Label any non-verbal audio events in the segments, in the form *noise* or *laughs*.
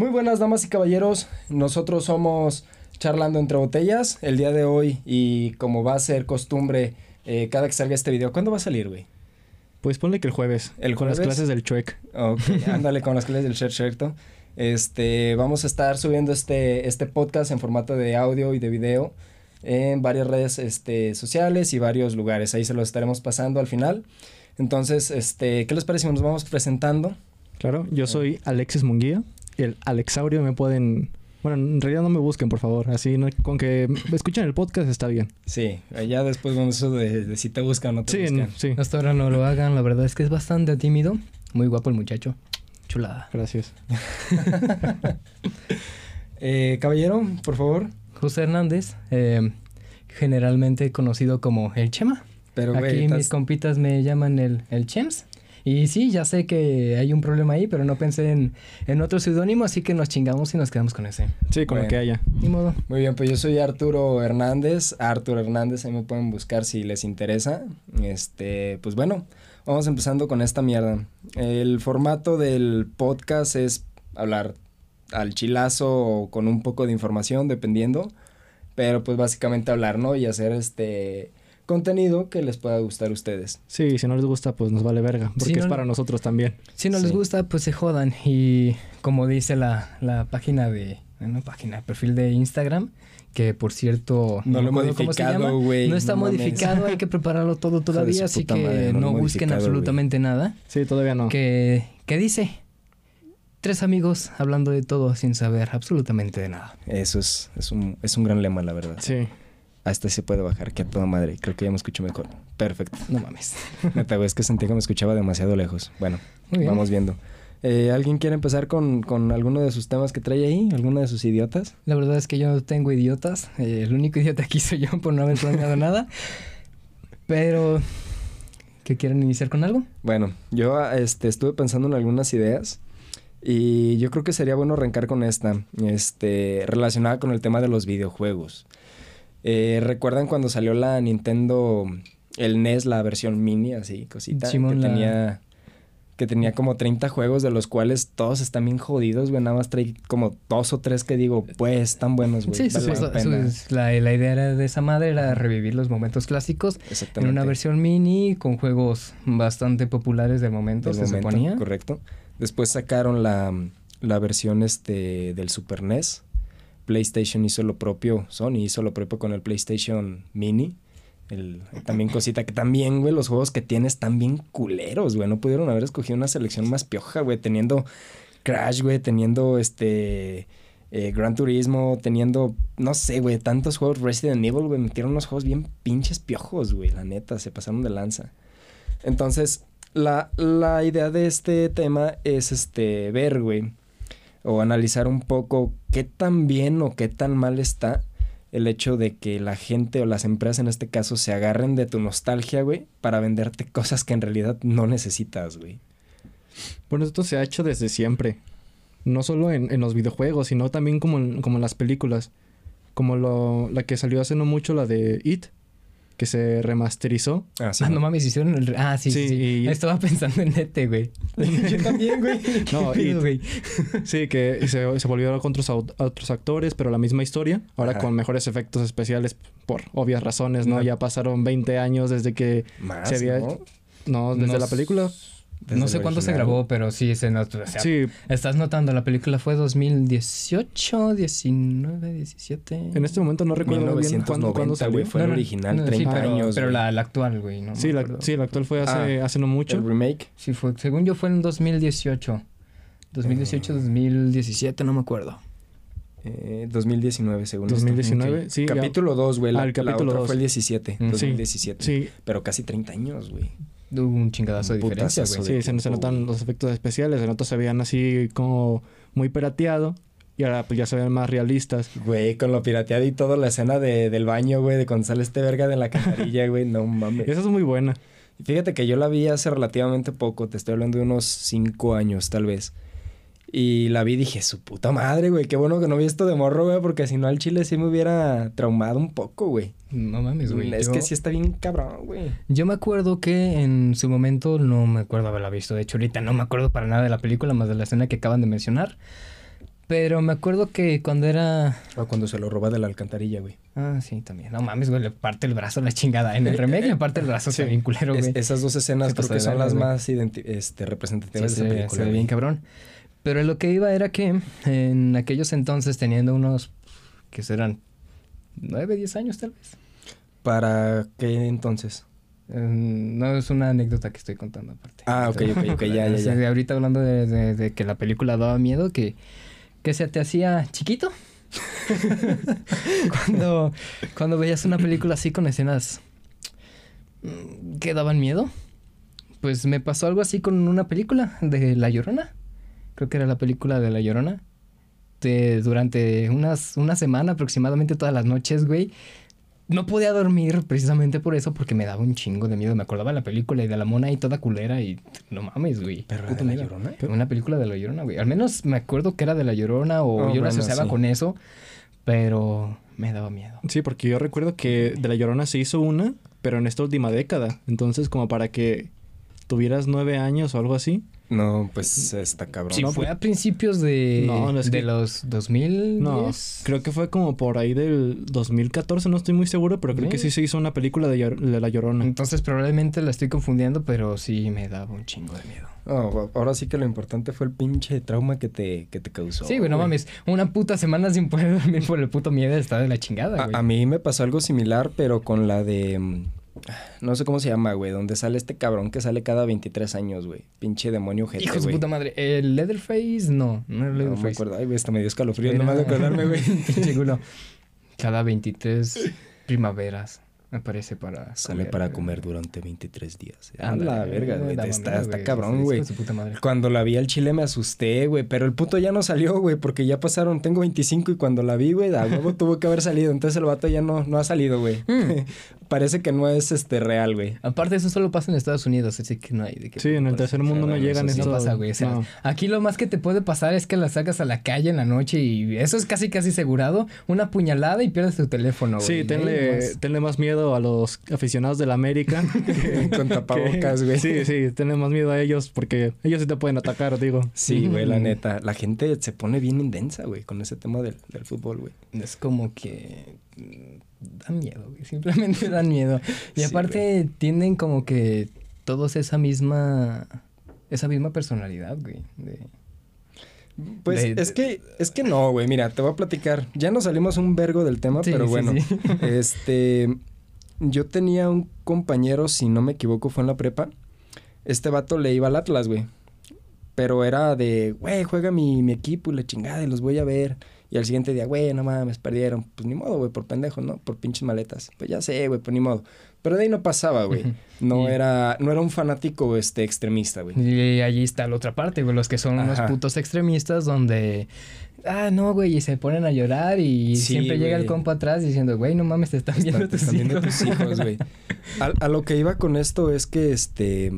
Muy buenas damas y caballeros, nosotros somos Charlando entre Botellas el día de hoy y como va a ser costumbre eh, cada que salga este video, ¿cuándo va a salir, güey? Pues ponle que el jueves, ¿El con las clases del Chuec. Ok, ándale con las clases del Share cierto. Este, vamos a estar subiendo este, este podcast en formato de audio y de video en varias redes este, sociales y varios lugares. Ahí se los estaremos pasando al final. Entonces, este, ¿qué les parece si nos vamos presentando? Claro, yo soy Alexis Munguía. El Alexaurio me pueden... Bueno, en realidad no me busquen, por favor. Así, no- con que me escuchen el podcast está bien. Sí, ya después vamos a eso de, de si te buscan o no te Sí, buscan. sí. Hasta ahora no lo hagan, la verdad es que es bastante tímido. Muy guapo el muchacho. Chulada. Gracias. *laughs* Eh, caballero, por favor. José Hernández, eh, generalmente conocido como el Chema. Pero, Aquí mis compitas me llaman el, el Chems. Y sí, ya sé que hay un problema ahí, pero no pensé en, en otro seudónimo, así que nos chingamos y nos quedamos con ese. Sí, con Bueno. lo que haya. Ni modo. Muy bien, pues yo soy Arturo Hernández. Arturo Hernández, ahí me pueden buscar si les interesa. Este, pues bueno, vamos empezando con esta mierda. El formato del podcast es hablar al chilazo o con un poco de información, dependiendo. Pero pues básicamente hablar, ¿no? Y hacer este contenido que les pueda gustar a ustedes. Sí, si no les gusta, pues nos vale verga. Porque es para nosotros también. Si no Sí. les gusta, pues se jodan. Y como dice la, la página de. No, página, perfil de Instagram. Que por cierto. No lo he modificado, güey, No está no mames. modificado, hay que prepararlo todo *laughs* todavía. Así que madre, no busquen absolutamente nada. Sí, todavía no. Que, que dice. Tres amigos hablando de todo sin saber absolutamente de nada. Eso es, es, un, es un gran lema, la verdad. Sí. Hasta se puede bajar, que a toda madre. Creo que ya me escucho mejor. Perfecto. No mames. *laughs* Neta, güey, es que sentí que me escuchaba demasiado lejos. Bueno, vamos viendo. Eh, ¿Alguien quiere empezar con, con alguno de sus temas que trae ahí? ¿Alguno de sus idiotas? La verdad es que yo no tengo idiotas. Eh, el único idiota aquí soy yo por no haber planeado nada. Pero. ¿Que quieren iniciar con algo? Bueno, yo este, estuve pensando en algunas ideas y yo creo que sería bueno arrancar con esta, este, relacionada con el tema de los videojuegos. Eh, ¿Recuerdan cuando salió la Nintendo, el NES, la versión mini, así, cosita? Simón, que la- tenía que tenía como 30 juegos, de los cuales todos están bien jodidos, güey. Nada más trae como dos o tres que digo, pues, están buenos, güey. Sí, vale supuesto, la pena. la, la idea era de esa madre era revivir los momentos clásicos en una versión mini con juegos bastante populares del momento, del se momento, suponía. correcto. Después sacaron la, la versión este del Super NES. PlayStation hizo lo propio, Sony hizo lo propio con el PlayStation Mini. El, también cosita que también, güey, los juegos que tienes están bien culeros, güey. No pudieron haber escogido una selección más pioja, güey. Teniendo Crash, güey, teniendo este eh, Gran Turismo, teniendo, no sé, güey, tantos juegos Resident Evil, güey. Metieron unos juegos bien pinches piojos, güey. La neta, se pasaron de lanza. Entonces, la, la idea de este tema es este ver, güey, o analizar un poco qué tan bien o qué tan mal está el hecho de que la gente o las empresas en este caso se agarren de tu nostalgia, güey, para venderte *laughs* cosas que en realidad no necesitas, güey. Bueno, esto se ha hecho desde siempre. No solo en, en los videojuegos, sino también como en, como las películas. Como lo, la que salió hace no mucho, la de It, que se remasterizó. Ah, sí. Ah, no mames, hicieron el... Ah, sí, sí, Sí, sí. y- Estaba pensando en Nete, güey. *laughs* Yo también, güey. *laughs* No, ¿Qué pedo, It. güey? Sí, que se, se volvió con otros, otros actores, pero la misma historia. Ahora Ajá. con mejores efectos especiales por obvias razones, ¿no? No. Ya pasaron 20 años desde que... Más, Se había- ¿no? No, desde la película. Desde no sé el cuándo se grabó, pero sí se notó. O sea, Sí, Estás notando, la película fue 2018, 19, 17. en este momento no recuerdo muy bien cuándo, 1990, cuándo salió. fue el No, no, original, no, sí, 30 pero, años, Pero la, la actual, güey, ¿no? Sí, la, sí, la actual fue hace, Ah, hace no mucho. El remake. Sí, fue, según yo fue en 2018. 2018, 2017, no me acuerdo. Eh, 2019, según esto. 2019, Ok. sí. Capítulo 2, güey. Ah, el capítulo otra dos. fue el 17. Mm, sí. 2017. Sí, Pero casi 30 años, güey. Hubo un chingadazo de diferencia, güey. de sí, se, se notan los efectos especiales. En otros se veían así como muy pirateado. Y ahora pues ya se ven más realistas. Güey, con lo pirateado y todo, la escena de, del baño, güey, de cuando sale este verga de la cajarilla, güey, no mames. Esa es muy buena. Fíjate que yo la vi hace relativamente poco, te estoy hablando de unos 5 años, tal vez. Y la vi y dije, su puta madre, güey, qué bueno que no vi esto de morro, güey, porque si no al chile sí me hubiera traumado un poco, güey. No mames, güey. Es Yo- que sí está bien cabrón, güey. Yo me acuerdo que en su momento no me acuerdo haberla visto. De hecho, ahorita no me acuerdo para nada de la película, más de la escena que acaban de mencionar. Pero me acuerdo que cuando era. O cuando se lo roba de la alcantarilla, güey. Ah, sí, también. No mames, güey, le parte el brazo la chingada. En el remake le *laughs* parte el brazo, Sí. está bien culero, Es- güey. esas dos escenas Se creo que son las güey. más este, representativas Sí, de esa se- película. se ve bien cabrón. Pero lo que iba era que en aquellos entonces, teniendo unos. que serán? Nueve, diez años tal vez. ¿Para qué entonces? Eh, no es una anécdota que estoy contando aparte. Ah, ok, ok, ok, ya, ya, ya. *laughs* ahorita hablando de, de- de que la película daba miedo, que, que se te hacía chiquito. *laughs* cuando, cuando veías una película así con escenas mm, que daban miedo. Pues me pasó algo así con una película de La Llorona. Creo que era la película de La Llorona. De- durante unas, una semana aproximadamente todas las noches, güey. No podía dormir precisamente por eso, porque me daba un chingo de miedo. Me acordaba de la película y de la mona y toda culera y no mames, güey. ¿Pero de La. Llorona? Una película de La Llorona, güey. Al menos me acuerdo que era de La Llorona o Oh, yo la bueno, asociaba sí. con eso, pero me daba miedo. Sí, porque yo recuerdo que de La Llorona se hizo una, pero en esta última década. Entonces, como para que tuvieras nueve años o algo así. No, pues está cabrón. Si no, fue pues- a principios de, No, no, es de que- los 2010. No, creo que fue como por ahí del 2014, no estoy muy seguro, pero creo que Sí. sí se hizo una película de, La Llorona. Entonces probablemente la estoy confundiendo, pero sí me daba un chingo de miedo. No, ahora sí que lo importante fue el pinche trauma que te, que te causó. sí, güey, no mames. Una puta semana sin poder dormir por el puto miedo está de la chingada, güey. A, a mí me pasó algo similar, pero con la de... No sé cómo se llama, güey. Donde sale este cabrón que sale cada 23 años, güey. Pinche demonio gente, Hijo de su puta madre. ¿El Leatherface? No, no No Leatherface. me acuerdo. Ay, güey, hasta me dio escalofrío. No me de acordarme, *laughs* güey. Pinche culo. Cada 23 primaveras aparece para Sale comer, para güey. comer durante 23 días. A Ándale, la verga, güey. Está, está cabrón, güey. Cuando la vi al chile me asusté, güey. Pero el puto ya no salió, güey. Porque ya pasaron, tengo 25 y cuando la vi, güey, a huevo tuvo que haber salido. Entonces el vato ya no, no ha salido, güey. Mm. *laughs* Parece que no es este real, güey. Aparte, eso solo pasa en Estados Unidos, así que no hay de qué Sí, en el tercer mundo no llegan eso sí. No pasa, güey. o sea, no. Aquí lo más que te puede pasar es que la sacas a la calle en la noche y eso es casi casi asegurado. Una puñalada y pierdes tu teléfono, güey. Sí, tenle, tenle más miedo a los aficionados de la América. *laughs* Con tapabocas, güey. Sí, sí, tenle más miedo a ellos porque ellos sí te pueden atacar, digo. Sí, güey, la neta. La gente se pone bien intensa, güey, con ese tema del, del fútbol, güey. Es como que mm, dan miedo, güey. Simplemente dan miedo. Y Sí, aparte tienen como que todos esa misma esa misma personalidad, güey. de- Pues De- es que, es que no, güey. Mira, te voy a platicar. Ya nos salimos un vergo del tema, Sí, pero sí, bueno. sí. Este. Yo tenía un compañero, si no me equivoco, fue en la prepa. Este vato le iba al Atlas, güey. Pero era de, güey, juega mi, mi equipo y la chingada y los voy a ver. Y al siguiente día, güey, no mames, perdieron. Pues ni modo, güey, por pendejos, ¿no? Por pinches maletas. Pues ya sé, güey, pues ni modo. Pero de ahí no pasaba, güey. No era, no era un fanático, este, extremista, güey. Y allí está la otra parte, güey. Los que son unos putos extremistas donde. Ah, no, güey, y se ponen a llorar y Sí, siempre llega el compa atrás diciendo, güey, no mames, te están viendo te tus están viendo hijos. tus hijos, güey. *laughs* A, a lo que iba con esto es que este.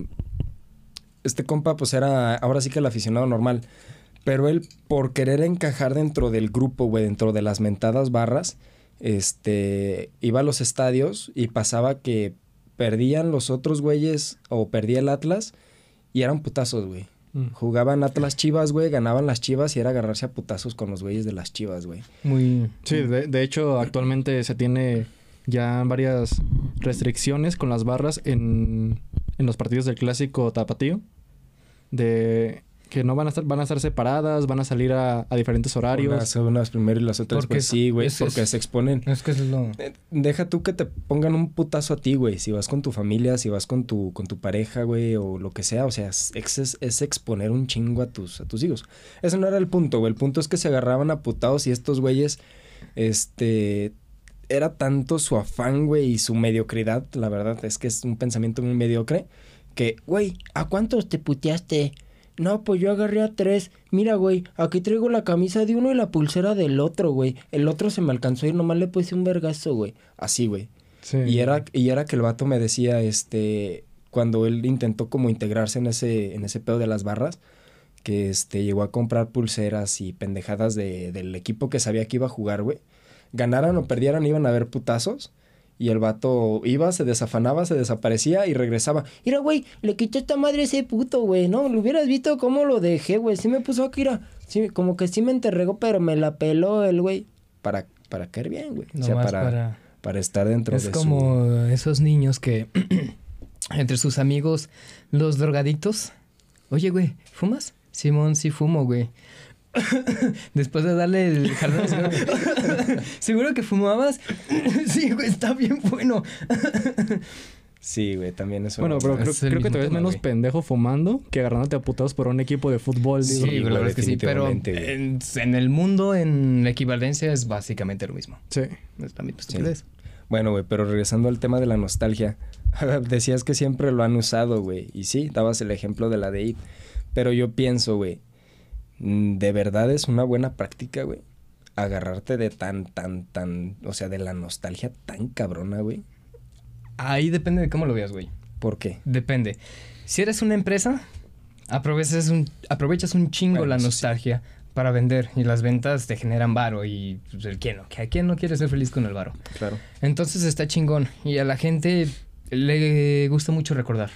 Este compa, pues era ahora sí que el aficionado normal. Pero él, por querer encajar dentro del grupo, güey, dentro de las mentadas barras, este. iba a los estadios y pasaba que perdían los otros güeyes o perdía el Atlas y eran putazos, güey. Mm. Jugaban Atlas Chivas, güey, ganaban las Chivas y era agarrarse a putazos con los güeyes de las Chivas, güey. Muy. Sí, de, de hecho, actualmente se tiene ya varias restricciones con las barras en, en los partidos del clásico tapatío. De que no van a estar, van a estar separadas, van a salir a, a diferentes horarios. Unas, unas primero y las otras Porque pues es- sí, güey, porque es- se exponen. Es que es lo. Eh, Deja tú que te pongan un putazo a ti, güey. Si vas con tu familia, si vas con tu, con tu pareja, güey, o lo que sea. O sea, es, es- es exponer un chingo a tus, a tus hijos. Ese no era el punto, güey. El punto es que se agarraban a putados y estos güeyes, este... Era tanto su afán, güey, y su mediocridad, la verdad, es que es un pensamiento muy mediocre, que, güey, ¿a cuántos te puteaste? No, pues yo agarré a tres. Mira, güey, aquí traigo la camisa de uno y la pulsera del otro, güey. El otro se me alcanzó a ir, nomás le puse un vergazo, güey. Así, güey. Sí. Y era, y era que el vato me decía, este, cuando él intentó como integrarse en ese, en ese pedo de las barras, que este, llegó a comprar pulseras y pendejadas de, del equipo que sabía que iba a jugar, güey. Ganaran o perdieran, iban a haber putazos. Y el vato iba, se desafanaba, se desaparecía y regresaba. Mira, güey, le quité esta madre a ese puto, güey, ¿no? Lo hubieras visto cómo lo dejé, güey. Sí me puso aquí, mira. Sí, como que sí me enterregó, pero me la peló el güey. Para, para caer bien, güey. O sea, para, para... para- estar dentro Es de como esos niños que *clears throat* entre sus amigos, los drogaditos. Oye, güey, ¿fumas? Simón, sí fumo, güey. *laughs* Después de darle el como, *laughs* ¿seguro que fumabas? *laughs* sí, güey, está bien bueno. Sí, güey, también eso. Bueno, pero creo, que te ves menos güey. pendejo fumando que agarrándote a putados por un equipo de fútbol. Sí, digo. Sí, güey, la verdad es que sí, pero en, en el mundo, en equivalencia, es básicamente lo mismo. Sí. Es la misma estupidez. Bueno, güey, pero regresando al tema de la nostalgia, decías que siempre lo han usado, güey. Y sí, dabas el ejemplo de la de It. Pero yo pienso, güey, de verdad es una buena práctica, güey. Agarrarte de tan, tan, tan, o sea, de la nostalgia tan cabrona, güey. Ahí depende de cómo lo veas, güey. ¿Por qué? Depende. Si eres una empresa, aprovechas un, aprovechas un chingo Bueno, la sí. nostalgia para vender y las ventas te generan varo y pues, el quién no, a quién no quiere ser feliz con el varo. Claro. Entonces está chingón y a la gente le gusta mucho recordar.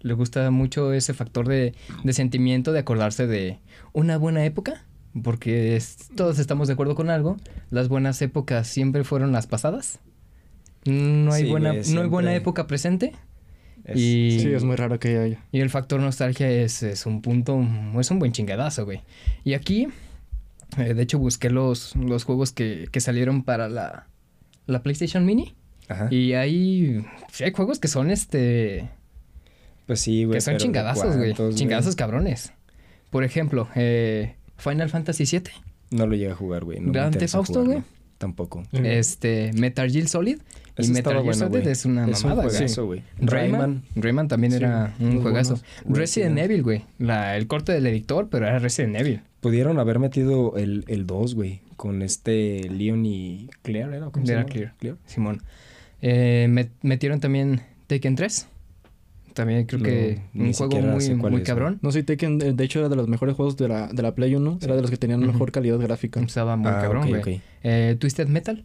Le gusta mucho ese factor de, de sentimiento de acordarse de una buena época, porque es- todos estamos de acuerdo con algo. Las buenas épocas siempre fueron las pasadas. No hay, Sí, buena, güey, no hay buena época presente. Es- Y- Sí, es muy raro que haya. Y el factor nostalgia es, es un punto, es un buen chingadazo, güey. Y aquí, eh, de hecho, busqué los, los juegos que, que salieron para la, la PlayStation Mini. Ajá. Y hay, sí, hay juegos que son este. Pues sí, güey. que son pero ¿de chingadazos, güey. Chingadazos cabrones. Por ejemplo, eh, Final Fantasy VII. No lo llegué a jugar, güey. No Grand Theft Auto, güey. Tampoco. Este, Metal Gear Solid. Y Metal Gear bueno, Solid es una Es mamada, güey. Rayman. Rayman también Sí, era un juegazo. buenos. Resident Evil, güey. La, el corte del editor, pero era Resident Evil. Pudieron haber metido el, el 2, güey. Con este Leon y Claire, ¿era? ¿Cómo se Era llama? Clear. Simón. Eh, met- metieron también Taken 3. También creo No, que un juego muy, muy es, cabrón. No sé, Tekken, eh, de hecho, era de los mejores juegos de la, de la Play 1. Era de los que tenían mejor calidad gráfica. Estaba muy Ah, cabrón, ok, güey. ok. Eh, Twisted Metal.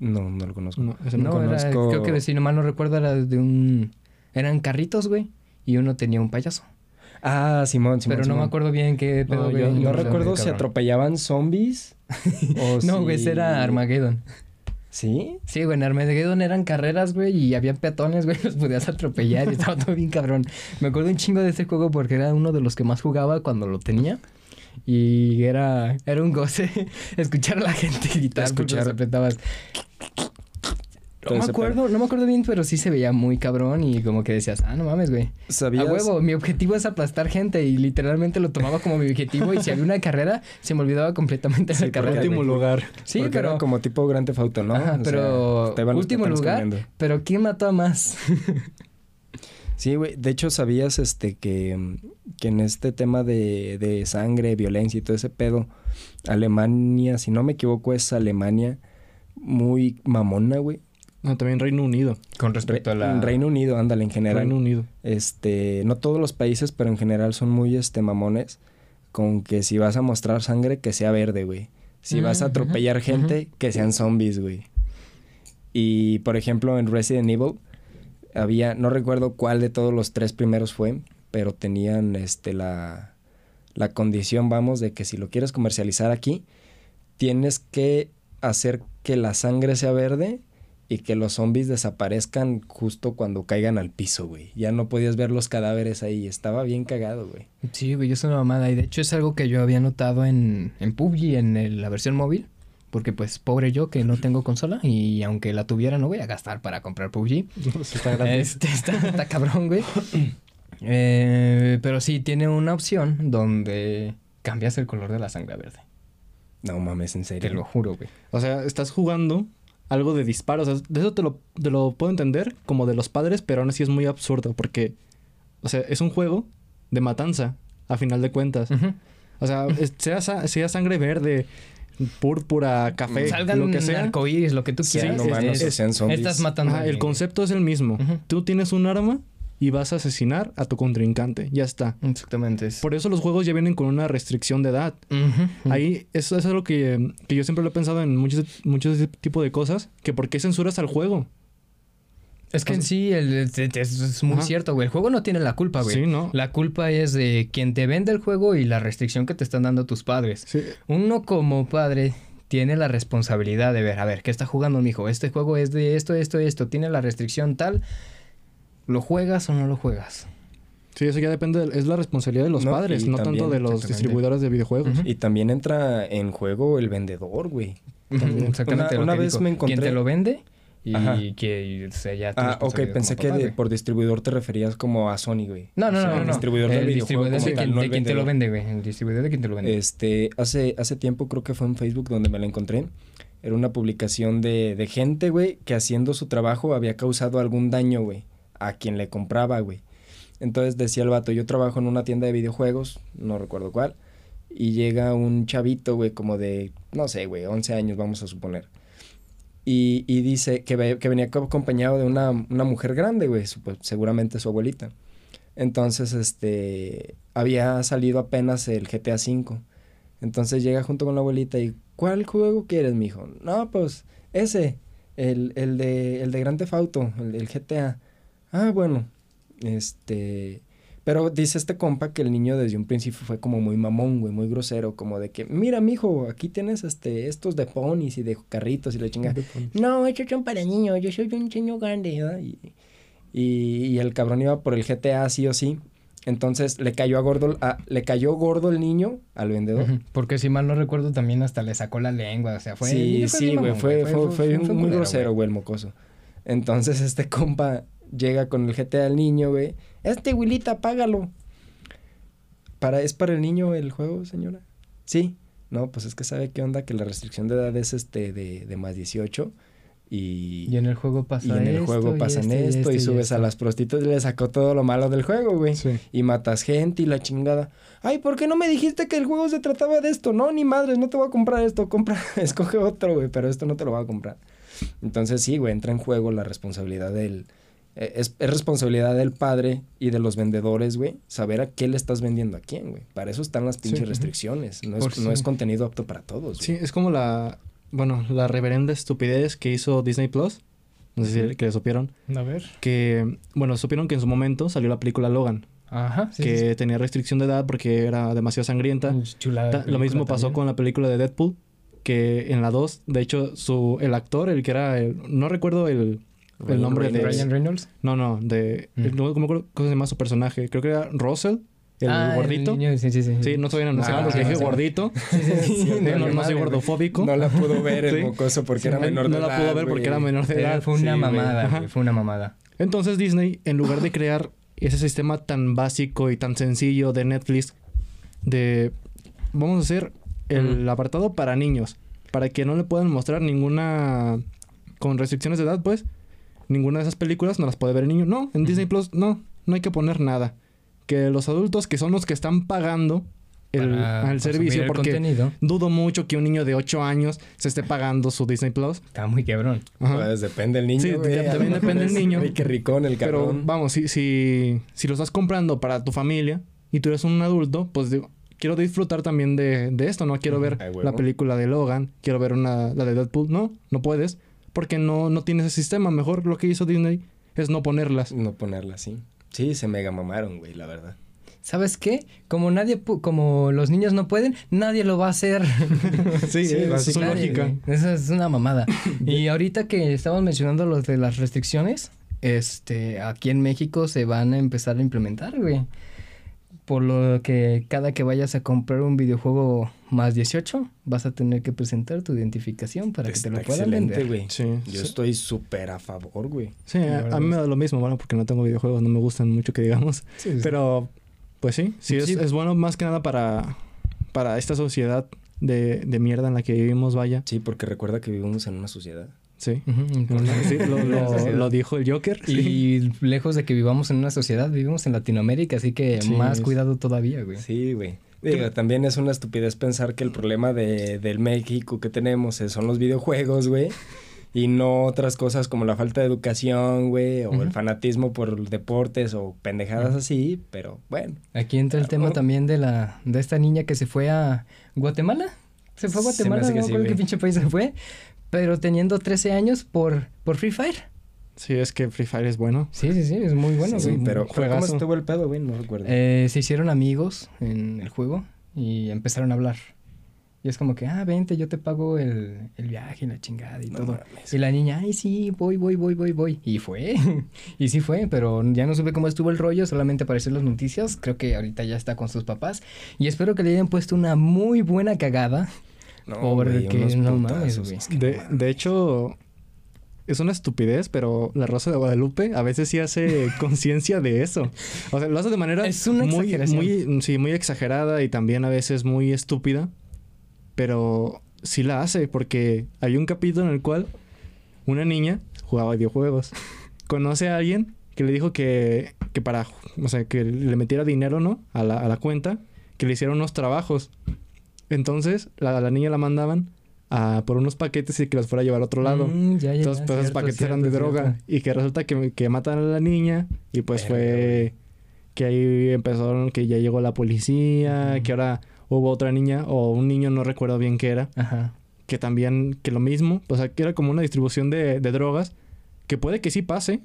No, no lo conozco. No, ese no, No, conozco. era, conozco. creo que si no mal no recuerdo era de un... Eran carritos, güey. Y uno tenía un payaso. Ah, Simón, Simón. pero no me acuerdo bien qué pedo, No, güey, yo- No recuerdo si cabrón. atropellaban zombies *laughs* o No, si- güey, ese era Armageddon. ¿Sí? Sí, güey, en Armageddon eran carreras, güey, y había peatones, güey, *laughs* los podías atropellar y estaba todo bien cabrón. Me acuerdo un chingo de ese juego porque era uno de los que más jugaba cuando lo tenía. Y era, era un goce *laughs* escuchar a la gente *laughs* gritar porque Escuchar- los apretabas. No me acuerdo, no me acuerdo bien, pero sí se veía muy cabrón y como que decías, ah, no mames, güey. ¿Sabías? A huevo, mi objetivo es aplastar gente y literalmente lo tomaba como mi objetivo y si había una carrera, se me olvidaba completamente Sí, la carrera. Último güey. lugar. Sí, Porque pero... era como tipo Grand Theft Auto, ¿no? Ajá, O sea, pero último lugar, pero ¿quién mató a más? Sí, güey. De hecho, ¿sabías este que, que en este tema de, de sangre, violencia y todo ese pedo, Alemania, si no me equivoco, es Alemania muy mamona, güey. No, también Reino Unido. Con respecto a la... Reino Unido, ándale, en general. Reino Unido. Este, no todos los países, pero en general son muy este mamones con que si vas a mostrar sangre que sea verde, güey. Si vas a Mm, atropellar gente, que sean zombies, güey. Y por ejemplo, en Resident Evil había, no recuerdo cuál de todos los tres primeros fue, pero tenían este la la condición, vamos, de que si lo quieres comercializar aquí, tienes que hacer que la sangre sea verde y que los zombies desaparezcan justo cuando caigan al piso, güey. Ya no podías ver los cadáveres ahí. Estaba bien cagado, güey. Sí, güey, es una mamada. Y de hecho es algo que yo había notado en, en PUBG, en el- la versión móvil. Porque pues pobre yo que no tengo consola y aunque la tuviera no voy a gastar para comprar PUBG. *laughs* Está. Este, está, está cabrón, güey. Eh, pero sí, tiene una opción donde cambias el color de la sangre a verde. No mames, en serio. Te lo juro, güey. O sea, estás jugando algo de disparos. O sea, de eso te lo, te lo puedo entender como de los padres, pero aún así es muy absurdo porque, o sea, es un juego de matanza, a final de cuentas. O sea, es- *laughs* sea, sea sangre verde, púrpura, café, Salgan lo que sea. arcoíris, lo que tú Sí, quieras. no es- es-. Estás matando el concepto es el mismo. Tú tienes un arma y vas a asesinar a tu contrincante. Ya está. Exactamente. Por eso los juegos ya vienen con una restricción de edad. Ahí, eso, es lo que, que yo siempre lo he pensado en muchos, muchos tipos de cosas. Que por qué censuras al juego. Es que en sí el- es, es- es muy Ajá. cierto, güey. El juego no tiene la culpa, güey. Sí, ¿no? La culpa es de quien te vende el juego y la restricción que te están dando tus padres. Sí, Uno como padre tiene la responsabilidad de ver, a ver, ¿qué está jugando mi hijo? Este juego es de esto, esto, esto, tiene la restricción tal. ¿Lo juegas o no lo juegas? sí, eso ya depende, de- es la responsabilidad de los No, padres, no también, tanto de los distribuidores de videojuegos. Y también entra en juego el vendedor, güey. Exactamente. Una- lo vez me encontré- Quien te lo vende y Ajá. que o sea, ya Ah, ok, pensé que papá, de- güey. por distribuidor te referías como a Sony, güey. No, no, O sea, no, no. El no. distribuidor del el videojuego distribuidor de tal, quien, no de quien te lo vende, güey. El distribuidor de quien te lo vende. Este, hace, hace tiempo creo que fue en Facebook donde me la encontré. Era una publicación de, de gente, güey, que haciendo su trabajo había causado algún daño, güey, a quien le compraba, güey. Entonces decía el vato, yo trabajo en una tienda de videojuegos, no recuerdo cuál, y llega un chavito, güey, como de, no sé, güey, 11 años, vamos a suponer. Y, y dice que, que venía acompañado de una, una mujer grande, güey, seguramente su abuelita. Entonces, este, había salido apenas el GTA V. Entonces llega junto con la abuelita y, ¿cuál juego quieres, mijo? No, pues, ese, el, el de, el de Grand Theft Auto, el del GTA. Ah, bueno, este... Pero dice este compa que el niño desde un principio fue como muy mamón, güey, muy grosero, como de que, mira, mijo, aquí tienes este, estos de ponis y de carritos y la chingada. No, estos son para niños, yo soy un niño grande, ¿verdad? Y, y, y el cabrón iba por el GTA sí o sí. Entonces le cayó a gordo, a- le cayó gordo el niño al vendedor. Porque si mal no recuerdo, también hasta le sacó la lengua. O sea, fue. sí, fue sí, güey, fue, fue, fue, un muy grosero, güey, el mocoso. Entonces este compa llega con el GTA del niño, güey. Este Wilita, págalo. Para, ¿Es para el niño el juego, señora? Sí. No, pues es que sabe qué onda, que la restricción de edad es este de, de más 18. Y, Y en el juego pasa y en el esto, juego y pasan esto, y esto, esto, y y subes a las prostitutas y le sacó todo lo malo del juego, güey. Sí. Y matas gente y la chingada. Ay, ¿por qué no me dijiste que el juego se trataba de esto? No, ni madres, no te voy a comprar esto. Compra, *laughs* escoge otro, güey, pero esto no te lo voy a comprar. Entonces sí, güey, entra en juego la responsabilidad del... eh, Es, es responsabilidad del padre y de los vendedores, güey, saber a qué le estás vendiendo a quién, güey. Para eso están las pinches restricciones. No es, no es contenido apto para todos, Sí, es como la, bueno, la reverenda estupidez que hizo Disney Plus. No sé si que supieron. A ver. Que, bueno, supieron que en su momento salió la película Logan. Ajá. sí, que tenía restricción de edad porque era demasiado sangrienta. Chulada de Ta- Lo mismo pasó también. con la película de Deadpool. Que en la 2, de hecho, su, el actor, el que era, el- no recuerdo el, el nombre de... Ryan Reynolds. No, no, de... Mm. el- no, ¿Cómo cómo se llama su personaje? Creo que era Russell, el Ah, gordito. niño, sí, sí, sí. Sí, no sabían anunciar Ah, porque dije gordito. *laughs* Sí, sí, sí, sí, no, de no, no soy gordofóbico. No la pudo ver el mocoso porque Sí, era no- menor no de la edad, pudo ver porque era menor de edad. fue una mamada. Fue una mamada. Entonces Disney, en lugar de crear ese sistema tan básico y tan sencillo de Netflix, de vamos a hacer el Ujú. apartado para niños, para que no le puedan mostrar ninguna con restricciones de edad, pues ninguna de esas películas no las puede ver el niño. No, en. Disney Plus no, no hay que poner nada. Que los adultos que son los que están pagando el, Para el consumir servicio, el porque contenido. dudo mucho que un niño de 8 años se esté pagando su Disney Plus. Está muy quebrón. Pues depende del niño, Sí, güey. también *laughs* depende del niño. Rique ricón el Pero cabrón. vamos, si, si, si lo estás comprando para tu familia y tú eres un adulto, pues digo, quiero disfrutar también de, de esto, ¿no? Quiero ver Ay, la película de Logan, quiero ver una, la de Deadpool. No, no puedes, porque no, no tienes ese sistema. Mejor lo que hizo Disney es no ponerlas. No ponerla así. Sí, se mega mamaron, güey, la verdad. ¿Sabes qué? Como nadie, pu- como los niños no pueden, nadie lo va a hacer. *laughs* Sí, Sí, es su lógica. güey. Esa es una mamada. y ahorita que estamos mencionando los de las restricciones, este, aquí en México se van a empezar a implementar, güey. Por lo que cada que vayas a comprar un videojuego más 18, vas a tener que presentar tu identificación para que te lo puedan vender. güey. Sí, Yo sí. estoy súper a favor, güey. Sí, a, a mí me da lo mismo, bueno, porque no tengo videojuegos, no me gustan mucho que digamos. *laughs* Sí, sí. Pero, pues sí, sí, es, Sí. es bueno más que nada para, para esta sociedad de, de mierda en la que vivimos, vaya. Sí, porque recuerda que vivimos en una sociedad. Sí. Sí, lo, lo- *laughs* lo dijo el Joker. sí. Y lejos de que vivamos en una sociedad, vivimos en Latinoamérica, así que Sí, más cuidado todavía, güey. Sí, güey. Digo, también es una estupidez pensar que el problema de, del México que tenemos es- son los videojuegos, güey. Y no otras cosas como la falta de educación, güey, o el Ujú. fanatismo por deportes o pendejadas Ujú. así, pero bueno. Aquí entra el tema también de la de esta niña que se fue a Guatemala. Se fue a Guatemala, no sí, pinche país se fue. Pero teniendo 13 años por, por Free Fire. Sí, es que Free Fire es bueno. Sí, sí, sí, es muy bueno, sí, güey. pero, ¿cómo estuvo el pedo, güey? No recuerdo. Eh, se hicieron amigos en el juego y empezaron a hablar. Y es como que, ah, vente, yo te pago el, el viaje y la chingada y No todo. mames. Y la niña, ay, sí, voy, voy, voy, voy, voy. Y fue. *laughs* y sí fue, pero ya no supe cómo estuvo el rollo, solamente apareció en las noticias. Creo que ahorita ya está con sus papás. Y espero que le hayan puesto una muy buena cagada. No, Porque güey, no mames, güey. De, no mames. de hecho, es una estupidez, pero la Rosa de Guadalupe a veces sí hace *laughs* conciencia de eso. O sea, lo hace de manera Es una muy, muy, sí, muy exagerada y también a veces muy estúpida. Pero sí la hace, porque hay un capítulo en el cual una niña jugaba videojuegos. Conoce a alguien que le dijo que, que para, o sea, que le metiera dinero, ¿no? A la, a la cuenta, que le hiciera unos trabajos. Entonces, la, la niña la mandaban a por unos paquetes y que los fuera a llevar a otro lado. Mm, ya, ya, Entonces, pues esos paquetes cierto, eran de cierto. droga. Y que resulta que, que matan a la niña. Y pues fue que ahí empezaron, que ya llegó la policía, que ahora hubo otra niña o un niño, no recuerdo bien qué era, Ajá. que también, que lo mismo, o sea, que era como una distribución de, de drogas, que puede que sí pase.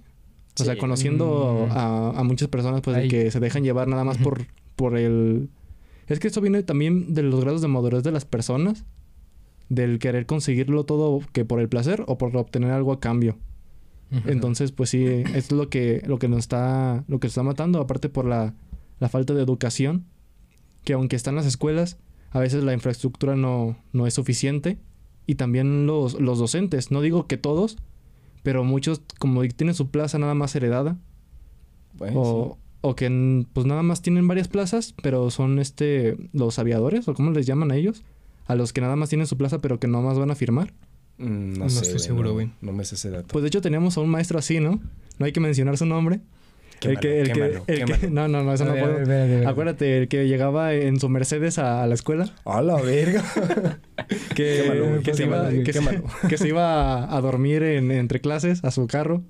O sea, conociendo Mm. a, a muchas personas, pues, de que se dejan llevar nada más por, por el... Es que esto viene también de los grados de madurez de las personas, del querer conseguirlo todo que por el placer o por obtener algo a cambio. Entonces, pues sí, es lo que, lo que nos está, lo que nos está matando, aparte por la, la falta de educación, que aunque están las escuelas, a veces la infraestructura no, no es suficiente, y también los, los docentes, no digo que todos, pero muchos como tienen su plaza nada más heredada, Pues, o, o que pues nada más tienen varias plazas, pero son este los aviadores, o cómo les llaman a ellos, a los que nada más tienen su plaza pero que nada más van a firmar. Mm, no, No sé, estoy seguro, no- güey. No, me sé ese dato. Pues de hecho teníamos a un maestro así, ¿no? No hay que mencionar su nombre. el Quémalo, que, el que, el *laughs* no, no, no, eso A no ver, puedo. Acuérdate, el que llegaba en su Mercedes a, a la escuela, ¡A la verga! *laughs* que, güey, que, se, iba, que, se, *laughs* que se iba a, dormir en- entre clases a su carro,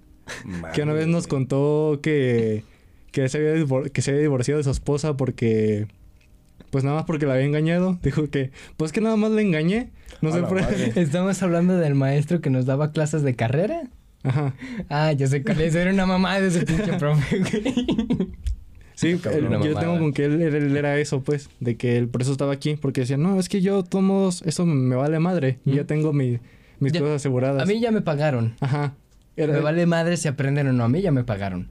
que una vez nos contó que, que, se había, que se había divorciado de su esposa porque, pues nada más porque la había engañado. *laughs* Dijo que, pues que nada más la engañé. No sé por. Estamos hablando del maestro que nos daba clases de carrera. Ajá. Ah, ya sé cuál es. Era una mamá de ese pinche profe, güey. Sí, él- yo tengo con que él, él era eso, pues, de que él por eso estaba aquí, porque decía, no, es que yo tomo, eso me vale madre, y ya Ujú. tengo mi- mis Ya- cosas aseguradas. A mí ya me pagaron. Ajá. Era- Me vale madre si aprenden o no. A mí ya me pagaron.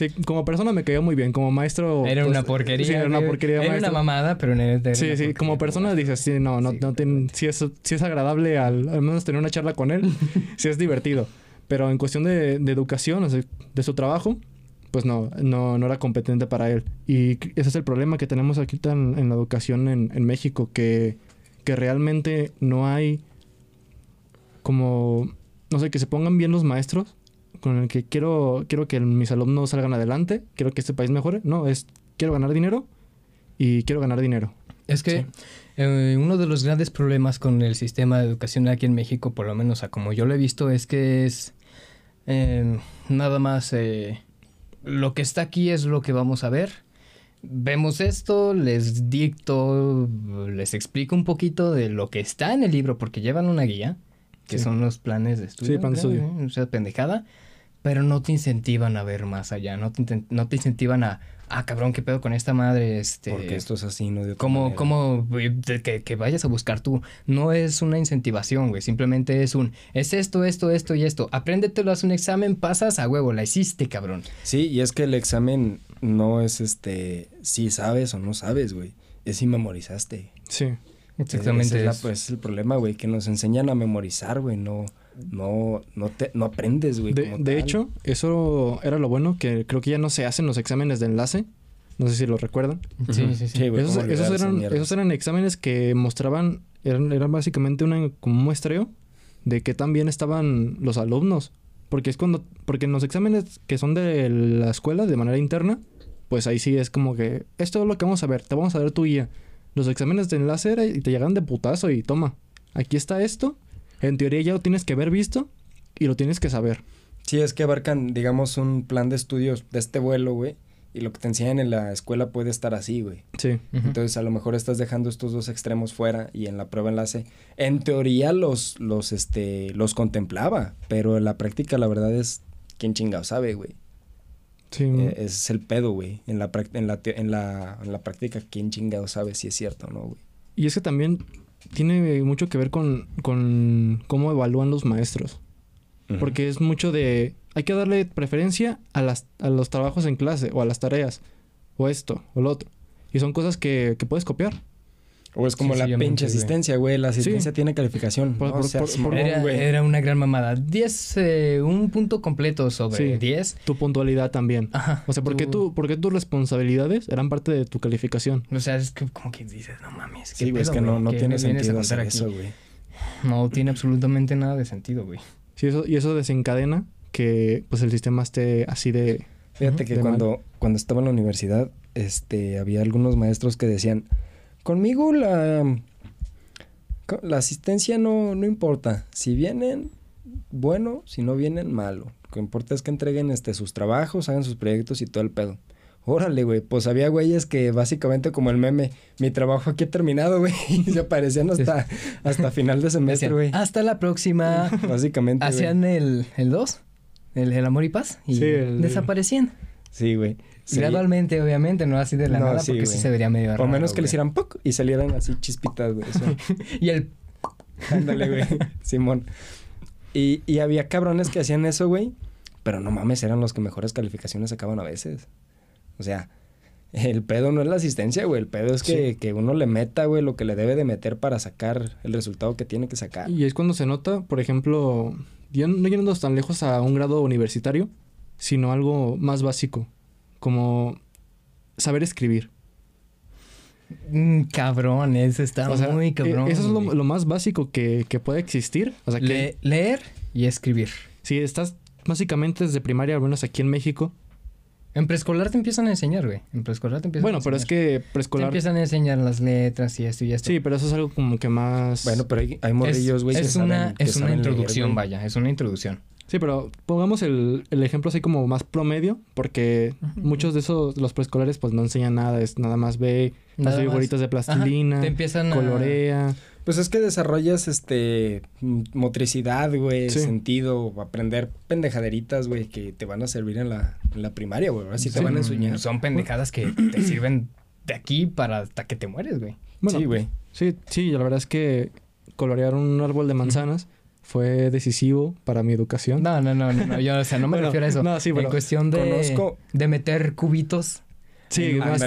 Sí, como persona me cayó muy bien, como maestro... Era pues, una porquería. Sí, era una porquería Era maestro. una mamada, pero era era Sí, sí, como persona dices, sí, no, no, Sí, no ten- sí es, sí es agradable al, al menos tener una charla con él, *laughs* sí es divertido. Pero en cuestión de, de educación, o sea, de su trabajo, pues no, no, no era competente para él. Y ese es el problema que tenemos aquí tan, en la educación en, en México, que, que realmente no hay como, no sé, que se pongan bien los maestros con el que quiero, quiero que mis alumnos salgan adelante, quiero que este país mejore. No, es quiero ganar dinero y quiero ganar dinero. Es que Sí. eh, uno de los grandes problemas con el sistema de educación aquí en México, por lo menos a como yo lo he visto, es que es eh, nada más eh, lo que está aquí es lo que vamos a ver. Vemos esto, les dicto, les explico un poquito de lo que está en el libro, porque llevan una guía, que Sí. son los planes de estudio. Sí, plan de estudio. O sea, pendejada. Pero no te incentivan a ver más allá, no te, no te incentivan a, ah, cabrón, ¿qué pedo con esta madre? Este, Porque esto es así, no de como, como que, que vayas a buscar tú. No es una incentivación, güey. Simplemente es un, es esto, esto, esto y esto. Apréndetelo, haz un examen, pasas a huevo, la hiciste, cabrón. Sí, y es que el examen no es este si sabes o no sabes, güey. Es si memorizaste. Sí. Exactamente. Ese es, la- es- pues, el problema, güey, que nos enseñan a memorizar, güey. No, no, no, te, no aprendes, güey. De, hecho, eso era lo bueno, que creo que ya no se hacen los exámenes de enlace. No sé si lo recuerdan. Sí, sí, sí. Sí, güey, Esos, eran, esos eran exámenes que mostraban, eran, eran básicamente una, como un muestreo de qué tan bien estaban los alumnos. Porque es cuando, porque en los exámenes que son de la escuela de manera interna, pues ahí sí es como que, esto es lo que vamos a ver, te vamos a dar tu guía. Los exámenes de enlace era y te llegan de putazo y toma, aquí está esto, en teoría ya lo tienes que haber visto y lo tienes que saber. Sí, es que abarcan, digamos, un plan de estudios de este vuelo, güey. Y lo que te enseñan en la escuela puede estar así, güey. Sí. Entonces, a lo mejor estás dejando estos dos extremos fuera y en la prueba enlace, en teoría los, los, este, los contemplaba, pero en la práctica la verdad es ¿quién chingado sabe, güey? Sí. Eh, ese es el pedo, güey. En la, en, la, te- en, la, en la práctica, ¿quién chingado sabe si es cierto o no, güey? Y es que también tiene mucho que ver con, con cómo evalúan los maestros. Porque es mucho de... Hay que darle preferencia a, las, a los trabajos en clase o a las tareas. O esto o lo otro. Y son cosas que, que puedes copiar. O es como la Sencillamente, pinche asistencia, güey. La asistencia tiene calificación. Por- no por- mamón, Era, era una gran mamada. 10, eh, un punto completo sobre Sí. 10. Tu puntualidad también. Ajá. O sea, ¿por qué, tú- tú, por qué tus responsabilidades eran parte de tu calificación? O sea, es que como que dices, no mames. ¿qué Sí, güey, es pedo, que no, tiene sentido hacer eso, güey. No tiene absolutamente nada de sentido, güey. Sí, eso, y eso desencadena que pues el sistema esté así de... Fíjate que de cuando, cuando estaba en la universidad, este, había algunos maestros que decían, conmigo la, la asistencia no, no importa. Si vienen, bueno, si no vienen, malo. Lo que importa es que entreguen este, sus trabajos, hagan sus proyectos y todo el pedo. Órale, güey. Pues había güeyes que básicamente como el meme, mi trabajo aquí ha terminado, güey. *laughs* Y se aparecían hasta, hasta final de semestre, güey. Hasta la próxima. *laughs* Básicamente. Hacían el, el 2, el, el amor y paz, y Sí, el- desaparecían. Sí, güey. Sí. Gradualmente, obviamente, no así de la No, nada, sí, porque sí se vería medio O raro, menos que le hicieran poc y salieran así chispitas, güey. eso. *laughs* Y el... Ándale, güey. *laughs* Simón. Y, y había cabrones que hacían eso, güey. Pero no mames, eran los que mejores calificaciones sacaban a veces. O sea, el pedo no es la asistencia, güey. El pedo es que, que uno le meta, güey, lo que le debe de meter para sacar el resultado que tiene que sacar. Y es cuando se nota, por ejemplo, ya no yendo tan lejos a un grado universitario, sino algo más básico, como saber escribir. Mm, cabrón, eso está O sea, muy eh, cabrón. Eso es lo, más básico que, que puede existir. O sea, que Le- leer y escribir. si estás básicamente desde primaria, al menos aquí en México. En preescolar te empiezan a enseñar, güey. En preescolar te empiezan Bueno, a pero es enseñar. que Te preescolar... empiezan a enseñar las letras y esto y esto. Sí, pero eso es algo como que más... Bueno, pero hay, hay morrillos, güey, que es saben- una, que es una leer, introducción, vaya. Es una introducción. Sí, pero pongamos el, el ejemplo así como más promedio, porque muchos de esos, los preescolares, pues no enseñan nada, es nada más ve, Nada más. figuritas de Ajá, plastilina, Te empiezan a... colorea. Pues es que desarrollas, este, motricidad, güey, Sí. sentido, aprender pendejaderitas, güey, que te van a servir en la, en la primaria, güey. Ahora sí te Son- van a enseñar. Son pendejadas que te *coughs* sirven de aquí para hasta que te mueres, güey. Bueno, sí, güey. Sí, sí, la verdad es que colorear un árbol de manzanas fue decisivo para mi educación. No, no, no, no, no, yo, o sea, no me *laughs* Bueno, refiero a eso. no, sí, en pero cuestión de, conozco- de meter cubitos. Sí, es,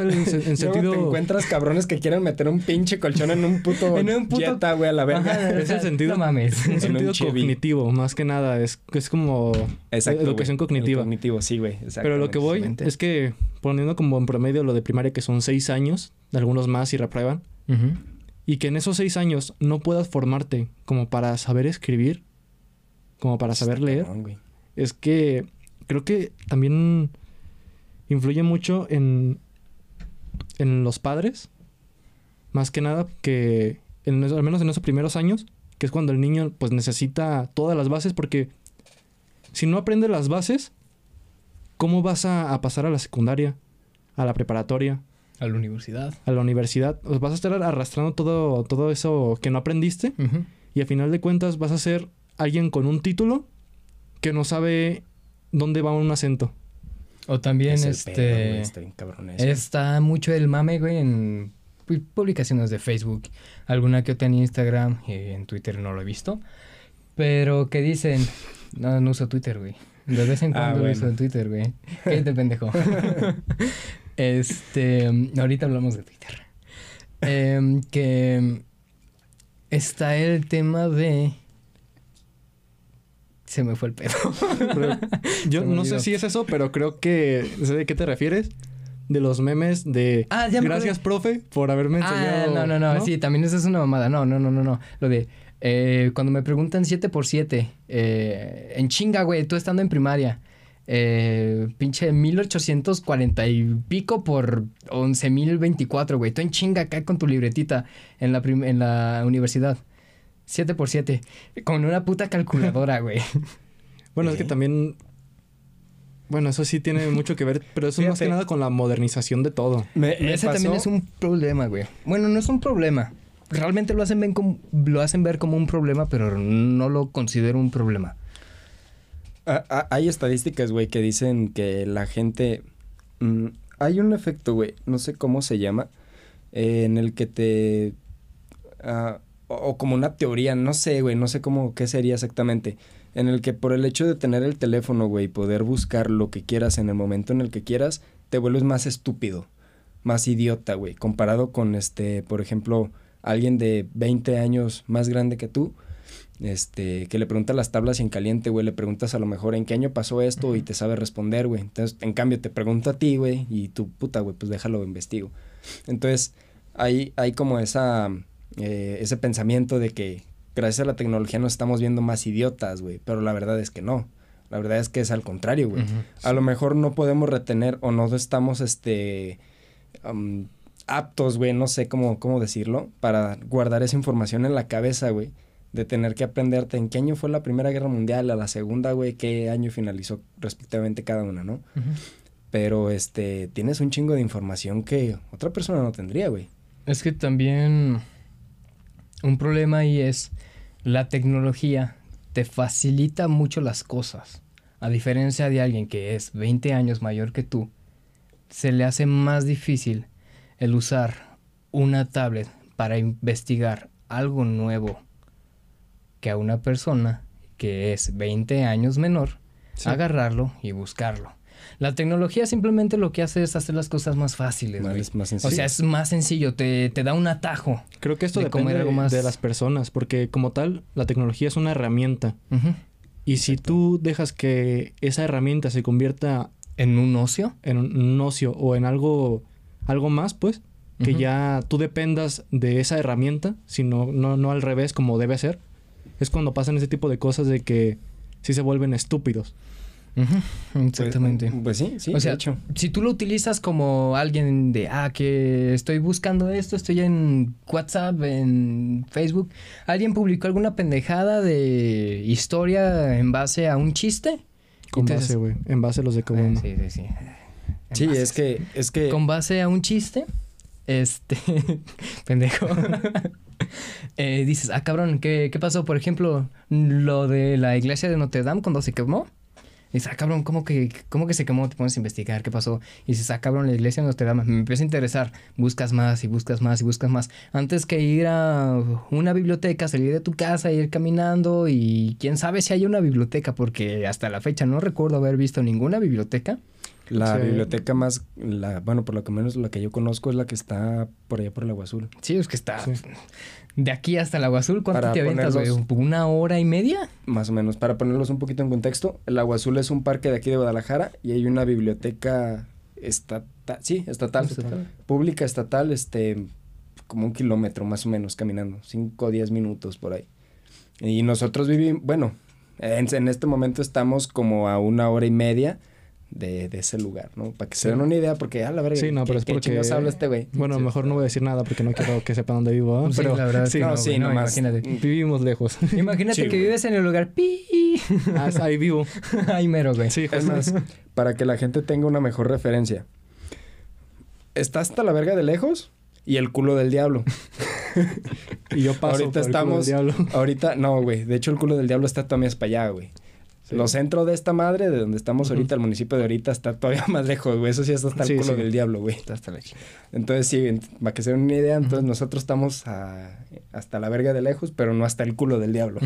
el- en, en *laughs* Luego sentido... te encuentras cabrones que quieren meter un pinche colchón en un puto, *laughs* En un puto- Jetta, güey, a la verga. Ajá, Es el sentido- No mames. Un En sentido un cognitivo, más que nada. Es, es como Exacto, educación güey. cognitiva. El cognitivo, sí, güey. Pero lo que voy es que poniendo como en promedio lo de primaria que son seis años, algunos más y reprueban, Ujú. Y que en esos seis años no puedas formarte como para saber escribir, como para saber leer, Cabrón, es que creo que también influye mucho en, en los padres, más que nada que en, al menos en esos primeros años, que es cuando el niño pues necesita todas las bases, porque si no aprende las bases, ¿cómo vas a, a pasar a la secundaria, a la preparatoria, A la universidad. a la universidad? Pues vas a estar arrastrando todo, todo eso que no aprendiste Ujú. y a final de cuentas vas a ser alguien con un título que no sabe dónde va un acento. O también, Es este... pedo, güey, está bien cabrón eso. Está mucho el mame, güey, en pu- publicaciones de Facebook. Alguna que otra en Instagram y en Twitter no lo he visto. Pero que dicen... No, no uso Twitter, güey. De vez en Ah, cuando bueno. uso Twitter, güey. Cállate, pendejo. *laughs* este... Ahorita hablamos de Twitter. Em, que... Está el tema de... Se me fue el pedo. Pero *laughs* yo no sé si es eso, pero creo que sé de qué te refieres. De los memes de Ah, ya me gracias, profe, por haberme Ah, enseñado. no, no, no, sí, también eso es una mamada. No, no, no, no, no. Lo de eh, cuando me preguntan 7 por 7 eh, en chinga, güey, tú estando en primaria. Eh, pinche 1840 y pico por 11024, güey. Tú en chinga acá con tu libretita en la, prim- en la universidad. 7 por 7 Con una puta calculadora, *laughs* güey. Bueno, es que también. Bueno, eso sí tiene mucho que ver, pero eso es más que Fíjate. nada con la modernización de todo. Me, me Ese pasó- también es un problema, güey. Bueno, no es un problema. Realmente lo hacen, ven como, lo hacen ver como un problema, pero no lo considero un problema. Hay estadísticas, güey, que dicen que la gente... mm, hay un efecto, güey, no sé cómo se llama, eh, en el que te... ah, o, o como una teoría, no sé, güey, no sé cómo, qué sería exactamente. En el que por el hecho de tener el teléfono, güey, poder buscar lo que quieras en el momento en el que quieras, te vuelves más estúpido, más idiota, güey. Comparado con, este, por ejemplo, alguien de 20 años más grande que tú, este, que le preguntas las tablas en caliente, güey, le preguntas a lo mejor en qué año pasó esto y te sabe responder, güey. Entonces, en cambio, te pregunto a ti, güey, y tú, puta, güey, pues déjalo, investigo. Entonces, hay, hay como esa, eh, ese pensamiento de que gracias a la tecnología nos estamos viendo más idiotas, güey, pero la verdad es que no. La verdad es que es al contrario, güey. A lo mejor no podemos retener o no estamos, este, aptos, güey, no sé cómo, cómo decirlo, para guardar esa información en la cabeza, güey. De tener que aprenderte en qué año fue la Primera Guerra Mundial, a la Segunda, güey, qué año finalizó respectivamente cada una, ¿no? Pero, este, tienes un chingo de información que otra persona no tendría, güey. Es que también un problema ahí es la tecnología te facilita mucho las cosas. A diferencia de alguien que es 20 años mayor que tú, se le hace más difícil el usar una tablet para investigar algo nuevo que a una persona que es 20 años menor, Sí. agarrarlo y buscarlo. La tecnología simplemente lo que hace es hacer las cosas más fáciles, Más- más O sencillo. sea, es más sencillo, te, te da un atajo. Creo que esto de comer depende algo más- de las personas, porque como tal, la tecnología es una herramienta. Y si tú dejas que esa herramienta se convierta En un ocio. en un un ocio o en algo, algo más, pues, que ya tú dependas de esa herramienta, sino no, no al revés como debe ser, es cuando pasan ese tipo de cosas de que sí se vuelven estúpidos. Ujú, Exactamente. Pues, pues sí, sí, o sea, de hecho. si tú lo utilizas como alguien de, ah, que estoy buscando esto, estoy en WhatsApp, en Facebook, alguien publicó alguna pendejada de historia en base a un chiste. Con Entonces- base, güey. En base a los de Ah, Kaboom. sí, sí, sí. En Sí, base- es que, es que... Con base a un chiste, este, *laughs* pendejo, *laughs* *laughs* eh, dices, ah, cabrón, ¿qué, ¿qué pasó? Por ejemplo, lo de la iglesia de Notre Dame cuando se quemó. Dices, ah, cabrón, ¿cómo que, ¿cómo que se quemó? Te pones a investigar qué pasó. Y dices, ah, cabrón, la iglesia de Notre Dame. Me empieza a interesar. Buscas más y buscas más y buscas más. Antes que ir a una biblioteca, salir de tu casa, ir caminando y quién sabe si hay una biblioteca, porque hasta la fecha no recuerdo haber visto ninguna biblioteca. La Sí. biblioteca más, la, bueno, por lo que menos la que yo conozco es la que está por allá por el Agua Azul. Sí, es que está Sí. de aquí hasta el Agua Azul. ¿Cuánto Para te aventas, ponerlos- ¿Una hora y media? Más o menos, para ponerlos un poquito en contexto, el Agua Azul es un parque de aquí de Guadalajara y hay una biblioteca estatal, sí, estatal, Estatal. pública estatal, este, como un kilómetro más o menos caminando, 5 o 10 minutos por ahí. Y nosotros vivimos, bueno, en, en este momento estamos como a una hora y media de, de ese lugar, ¿no? Para que se den una idea, porque, ah, la verga, Sí, no, ¿qué- pero es qué porque... chingados habla este güey? Bueno, Sí. mejor no voy a decir nada porque no quiero que sepan dónde vivo. Sí, Pero la verdad es sí, no, no, sí, no, imagínate. vivimos lejos. *laughs* Imagínate Sí, que güey. vives en el lugar pi. Ah, ahí vivo. *laughs* Ay, mero, güey. Sí, Es más, para que la gente tenga una mejor referencia. Está hasta la verga de lejos y el culo del diablo. *laughs* Y yo paso Ahorita por el culo del estamos- diablo. Ahorita, no, güey. De hecho, el culo del diablo está todavía para allá, güey. Sí. Lo centro de esta madre, de donde estamos ahorita, el municipio de ahorita, está todavía *laughs* más lejos, güey. Eso sí está hasta el Sí, culo sí. del diablo, güey. Está hasta la chingada. Entonces, sí, para que se den una idea, entonces nosotros estamos a- hasta la verga de lejos, pero no hasta el culo del diablo.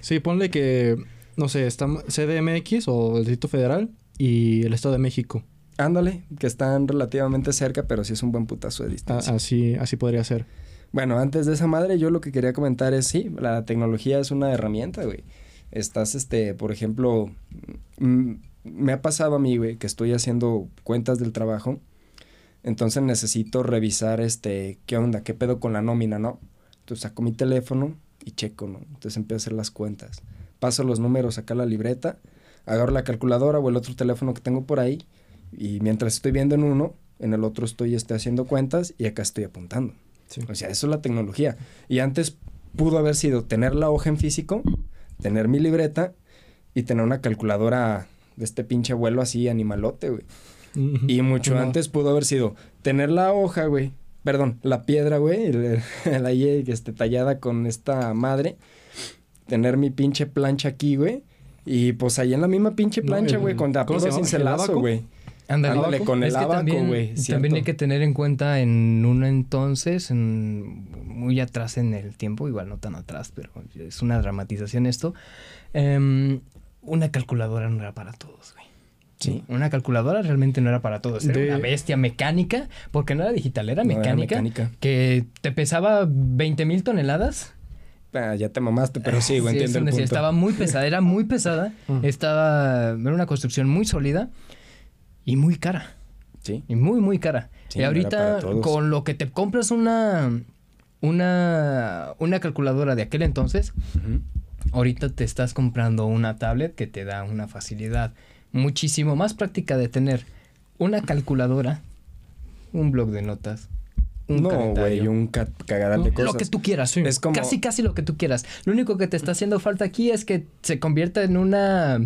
Sí, ponle que, no sé, está CDMX o el Distrito Federal y el Estado de México. Ándale, que están relativamente cerca, pero sí es un buen putazo de distancia. así, así podría ser. Bueno, antes de esa madre, yo lo que quería comentar es, sí, la tecnología es una herramienta, güey. Estás, este, por ejemplo, me ha pasado a mí, güey, que estoy haciendo cuentas del trabajo. Entonces necesito revisar, este, qué onda, qué pedo con la nómina, ¿no? Entonces saco mi teléfono y checo, ¿no? Entonces empiezo a hacer las cuentas. Paso los números acá a la libreta, agarro la calculadora o el otro teléfono que tengo por ahí y mientras estoy viendo en uno, en el otro estoy este, haciendo cuentas y acá estoy apuntando. O sea, eso es la tecnología. Y antes pudo haber sido tener la hoja en físico, tener mi libreta y tener una calculadora de este pinche abuelo así animalote, güey. Y mucho No. antes pudo haber sido tener la hoja, güey. Perdón, la piedra, güey, la I este, tallada con esta madre. Tener mi pinche plancha aquí, güey. Y pues ahí en la misma pinche No, plancha, güey, con la ¿cómo se puro cincelazo, güey. Ándale, Ándale, con el Es que abaco, también, güey, también hay que tener en cuenta en un entonces, en, muy atrás en el tiempo, igual no tan atrás, pero es una dramatización esto. em, una calculadora no era para todos, güey. Sí. Una calculadora realmente no era para todos. Era De- una bestia mecánica, porque no era digital, era No, era mecánica. mecánica. Que te pesaba 20 mil toneladas. Ah, ya te mamaste, pero sí, güey, Sí, entiendo es el punto. estaba muy pesada, era muy pesada. *laughs* Mm. Estaba. Era una construcción muy sólida y muy cara. Sí. Y muy, muy cara. Sí, y ahorita, con lo que te compras una. Una. Una calculadora de aquel entonces. Ahorita te estás comprando una tablet que te da una facilidad muchísimo más práctica de tener una calculadora, un blog de notas, un No, güey, un ca- cagadal de cosas. lo que tú quieras. Es como- Casi, casi lo que tú quieras. Lo único que te está haciendo falta aquí es que se convierta en una...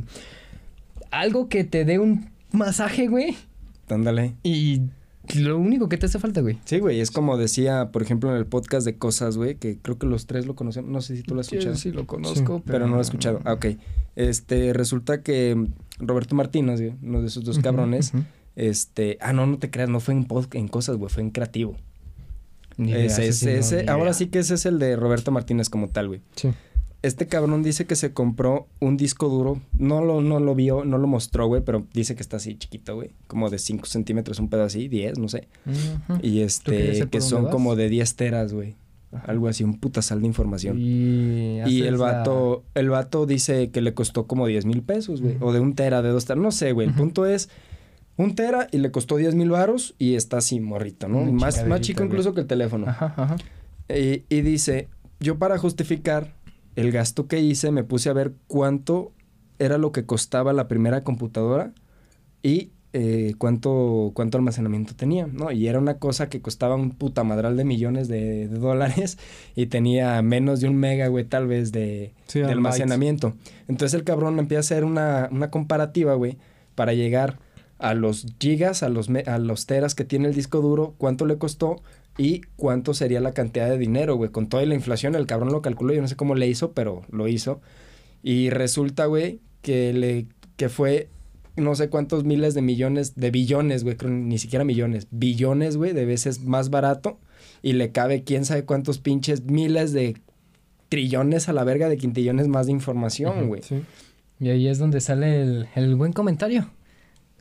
Algo que te dé un masaje, güey. Ándale. Y lo único que te hace falta, güey. Sí, güey, es como decía, por ejemplo, en el podcast de cosas, güey, que creo que los tres lo conocemos. No sé si tú lo has escuchado. Sí, lo conozco, pero no lo he escuchado. Ah, ok. Este, resulta que Roberto Martínez, güey, uno de esos dos cabrones, este, ah, no, no te creas, no fue en, pod- en cosas, güey, fue en creativo. Ni idea, Ese, ese sí ese, no, ese- ni ahora idea. sí que ese es el de Roberto Martínez como tal, güey. Sí. Este cabrón dice que se compró un disco duro. No lo, no lo vio, no lo mostró, güey, pero dice que está así chiquito, güey. Como de 5 centímetros, un pedo así, 10, no sé. Y este, que son vas? como de 10 teras, güey. Algo así, un putasal de información. Y, el la- vato, el vato dice que le costó como 10 mil pesos, güey. O de un tera, de dos teras. No sé, güey. El punto es un tera y le costó 10 mil varos y está así morrito, ¿no? Más, más chico incluso que el teléfono. Ajá, ajá. Y, y dice, yo para justificar el gasto que hice me puse a ver cuánto era lo que costaba la primera computadora y eh, cuánto, cuánto almacenamiento tenía, ¿no? Y era una cosa que costaba un puta madral de millones de, de dólares y tenía menos de un mega, güey, tal vez de, Sí, de bytes. almacenamiento. Entonces el cabrón empieza a hacer una, una comparativa, güey, para llegar a los gigas, a los, me- a los teras que tiene el disco duro, cuánto le costó y cuánto sería la cantidad de dinero, güey. Con toda la inflación, el cabrón lo calculó, yo no sé cómo le hizo, pero lo hizo. Y resulta, güey, que le que fue no sé cuántos miles de millones, de billones, güey, creo ni siquiera millones, billones, güey, de veces más barato y le cabe quién sabe cuántos pinches miles de trillones a la verga de quintillones más de información, güey. Sí. Y ahí es donde sale el, el buen comentario.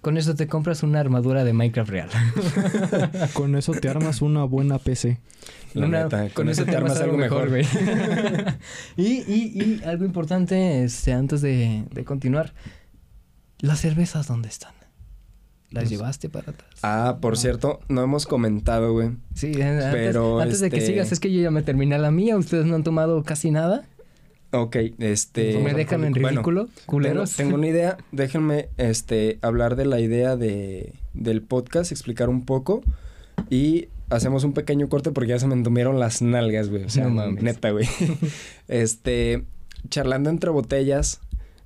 Con eso te compras una armadura de Minecraft real. *laughs* Con eso te armas una buena PC. La Una- neta, con eso te armas algo mejor, güey. *laughs* y, y, y algo importante, este, antes de, de continuar. ¿Las cervezas dónde están? ¿Las Pues- llevaste para atrás? Ah, por cierto, no hemos comentado, güey. Sí, eh, antes, pero, antes de que este- sigas, es que yo ya me terminé la mía. Ustedes no han tomado casi nada. Ok, este... me dejan en bueno, ridículo, culeros. Tengo, tengo una idea. Déjenme este, hablar de la idea de, del podcast, explicar un poco. Y hacemos un pequeño corte porque ya se me entumieron las nalgas, güey. O sea, No mames. neta, güey. *laughs* este, charlando entre botellas.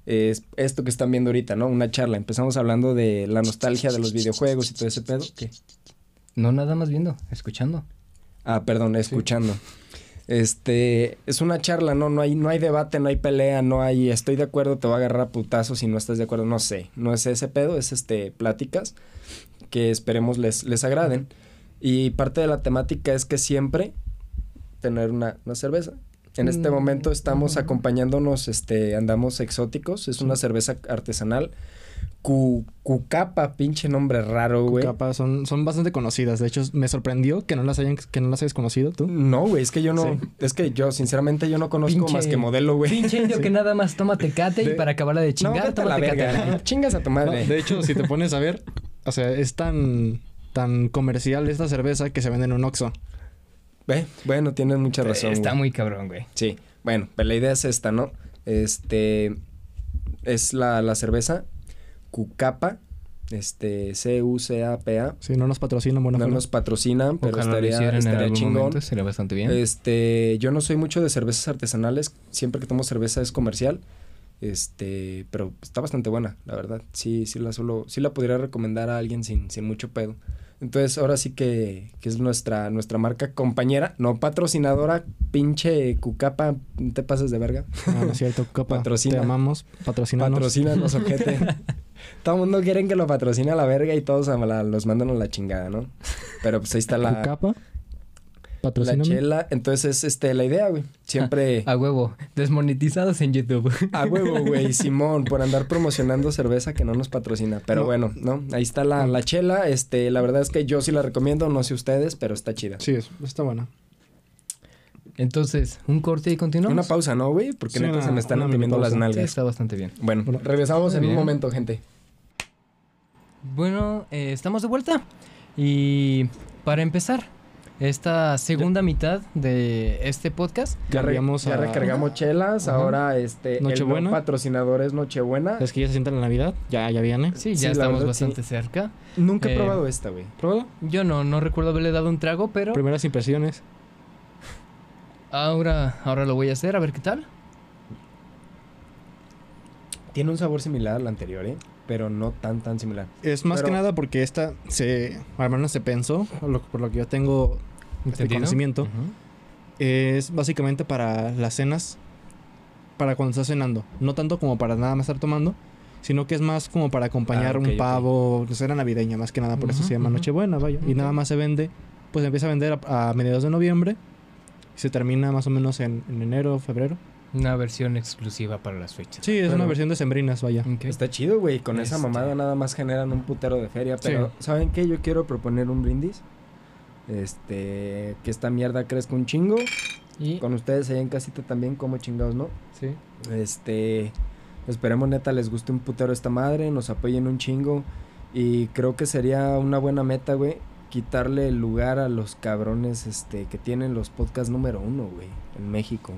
Es esto que están viendo ahorita, ¿no? Una charla. Empezamos hablando de la nostalgia de los videojuegos y todo ese pedo. ¿Qué? No, nada más viendo, escuchando. Ah, perdón, escuchando. Este, es una charla, ¿no? No hay, no hay debate, no hay pelea, no hay estoy de acuerdo, te voy a agarrar a putazos si no estás de acuerdo, no sé. No es ese pedo, es este, pláticas que esperemos les, les agraden. Y parte de la temática es que siempre tener una, una cerveza. En este Mm, momento estamos acompañándonos, este, andamos exóticos, es una cerveza artesanal. Cu, Cucapa, pinche nombre raro, güey. Capaz, son, son bastante conocidas. De hecho, me sorprendió que no las hayan, que no las hayas conocido tú. No, güey, es que yo no, Sí. es que yo sinceramente yo no conozco Pinche- más que modelo, güey. Pinche indio que nada más toma tecate y para acabarla de No, chingar, a toma tecate. *laughs* Chingas a tu No, madre. de hecho, si te pones a ver, o sea, es tan, tan comercial esta cerveza que se vende en un Oxxo. Ve, bueno, tienes mucha razón. Está güey. muy cabrón, güey. Sí, bueno, pero la idea es esta, ¿no? Este es la, la cerveza Cucapa, este C-U-C-A-P-A. Sí, no nos patrocinan, buena No forma. nos patrocinan, pero Ojalá estaría, en chingón. momento, sería bastante bien. Este, yo no soy mucho de cervezas artesanales, siempre que tomo cerveza es comercial. Este, pero está bastante buena, la verdad. Sí, sí la solo, sí la podría recomendar a alguien sin, sin mucho pedo. Entonces, ahora sí que, que es nuestra, nuestra marca compañera, no patrocinadora, pinche Cucapa, no te pases de verga. Ah, no es cierto, Cucapa. *laughs* Patrocina. Te amamos, patrocínanos. Patrocínanos, *laughs* ojete. Todo el mundo quiere que lo patrocine a la verga y todos a la- los mandan a la chingada, ¿no? Pero pues ahí está la, Cucapa, la chela. Entonces, este, la idea, güey. Siempre *laughs* A huevo. Desmonetizados en YouTube. a huevo, güey. *laughs* Simón, por andar promocionando cerveza que no nos patrocina. Pero No. bueno, ¿no? Ahí está la, la chela. Este, la verdad es que yo sí la recomiendo, no sé ustedes, pero está chida. Sí, es- está buena. Entonces, un corte y continuamos. Una pausa, ¿no, güey? Porque Sí, neta una- se me están mini las pausa. Sí, nalgas. está bastante bien. Bueno, Bueno, regresamos en un momento, gente. Bueno, eh, estamos de vuelta. Y para empezar, esta segunda mitad de este podcast. Ya, re- ya a- recargamos chelas. Ajá. Ahora, este, el Nochebuena. no patrocinador es Nochebuena. Es que ya se siente la Navidad, ya, ya viene. Sí, Sí, ya estamos verdad, bastante cerca. Nunca he Eh, probado esta, güey. ¿Pruébalo? Yo no, no recuerdo haberle dado un trago, pero Primeras impresiones. Ahora, ahora lo voy a hacer, a ver qué tal. Tiene un sabor similar al anterior, ¿eh? Pero no tan, tan similar. Es más Pero- que nada porque esta se, al menos se pensó, por lo, por lo que yo tengo ¿Entendido? conocimiento, es básicamente para las cenas, para cuando estás cenando. No tanto como para nada más estar tomando, sino que es más como para acompañar Ah, un pavo, que cena navideña, más que nada, por eso Ujú, se llama. Nochebuena, vaya. Y nada más se vende, pues empieza a vender a, a mediados de noviembre se termina más o menos en, en enero, febrero. Una versión exclusiva para las fechas. Sí, es una versión de sembrinas, vaya. Está chido, güey. Con esa mamada nada más generan un putero de feria. Pero, ¿saben qué? Yo quiero proponer un brindis. Este, que esta mierda crezca un chingo. Y Con ustedes allá en casita también, como chingados, ¿no? sí. Este, esperemos neta les guste un putero esta madre, nos apoyen un chingo. Y creo que sería una buena meta, güey, quitarle el lugar a los cabrones este, que tienen los podcasts número uno, güey, en México.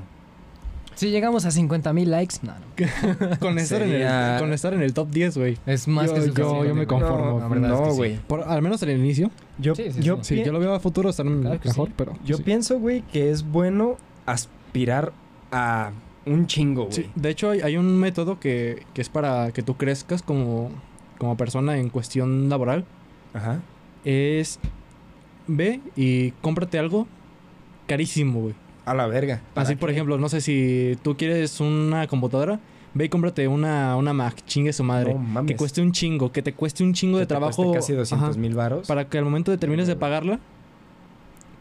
Si llegamos a 50 mil likes, no, no. *laughs* Con estar, en el, con estar en el top 10, güey. Es más Yo- que yo- suficiente, yo me güey. conformo. Es que no, sí. güey. Por, al menos en el inicio. Yo, Sí, sí, yo, sí. Sí, pi- yo lo veo a futuro estar Claro mejor, sí. pero... yo sí. pienso, güey, que es bueno aspirar a un chingo, güey. Sí, de hecho hay, hay un método que, que es para que tú crezcas como, como persona en cuestión laboral. Ajá. Es ve y cómprate algo carísimo, güey. A la verga. Así, ¿Para por qué? ejemplo, no sé si tú quieres una computadora, ve y cómprate una, una Mac, chingue su madre. No mames. que cueste un chingo, que te cueste un chingo Que de te cueste trabajo. Casi 200 ajá, mil varos. para que al momento de termines de pagarla,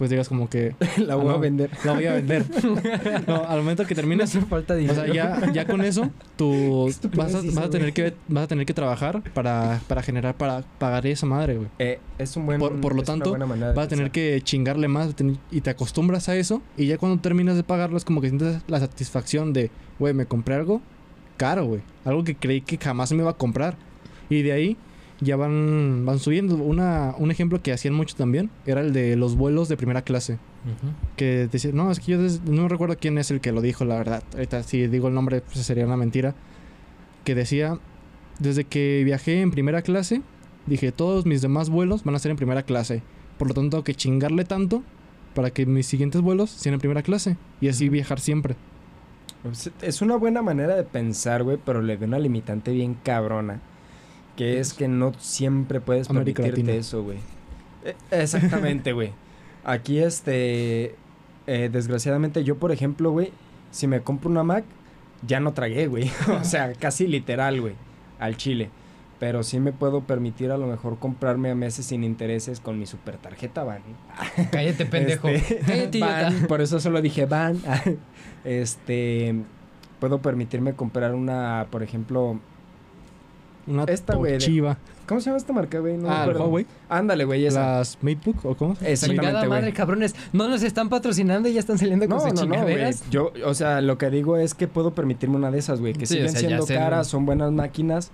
pues digas como que *laughs* la voy Ah, a no. vender. *laughs* la voy a vender. *laughs* no, al momento que termines hace falta O dinero. sea, ya, ya con eso, tú vas a, vas a tener que vas a tener que trabajar para, para generar, para pagar esa madre, güey. Eh, es un buen. Por- por lo tanto, Vas a tener que chingarle más y te acostumbras a eso. Y ya cuando terminas de pagarlo es como que sientes la satisfacción de, güey, me compré algo caro, güey. Algo que creí que jamás me iba a comprar. Y de ahí ya van, van subiendo. Una, un ejemplo que hacían mucho también era el de los vuelos de primera clase. Que decía, no, es que yo no recuerdo quién es el que lo dijo, la verdad. Ahorita si digo el nombre pues, sería una mentira. Que decía, desde que viajé en primera clase, dije, todos mis demás vuelos van a ser en primera clase. Por lo tanto, tengo que chingarle tanto para que mis siguientes vuelos sean en primera clase. Y así viajar siempre. Pues, Es una buena manera de pensar, güey, pero le veo una limitante bien cabrona. Que es que no siempre puedes América permitirte Latina. eso, güey. Eh, Exactamente, güey. Aquí, este. eh, desgraciadamente, yo, por ejemplo, güey, si me compro una Mac, ya no tragué, güey. *laughs* o sea, casi literal, güey. Al chile. Pero sí me puedo permitir a lo mejor comprarme a meses sin intereses con mi super tarjeta Ban. *laughs* Cállate, pendejo. Este, Cállate. Van, por eso solo dije van. *laughs* este, puedo permitirme comprar una, por ejemplo, Una Esta, güey, Toshiba. ¿cómo se llama esta marca, güey? No me ah, acuerdo. Huawei. Ándale, güey, esa. Las Matebook o cómo? Exactamente, güey. madre, cabrones. No nos están patrocinando y ya están saliendo con No, sus no, no, güey. chingaderas. Yo, o sea, lo que digo es que puedo permitirme una de esas, güey, que Sí, o siguen sea, siendo caras, ¿no? son buenas máquinas,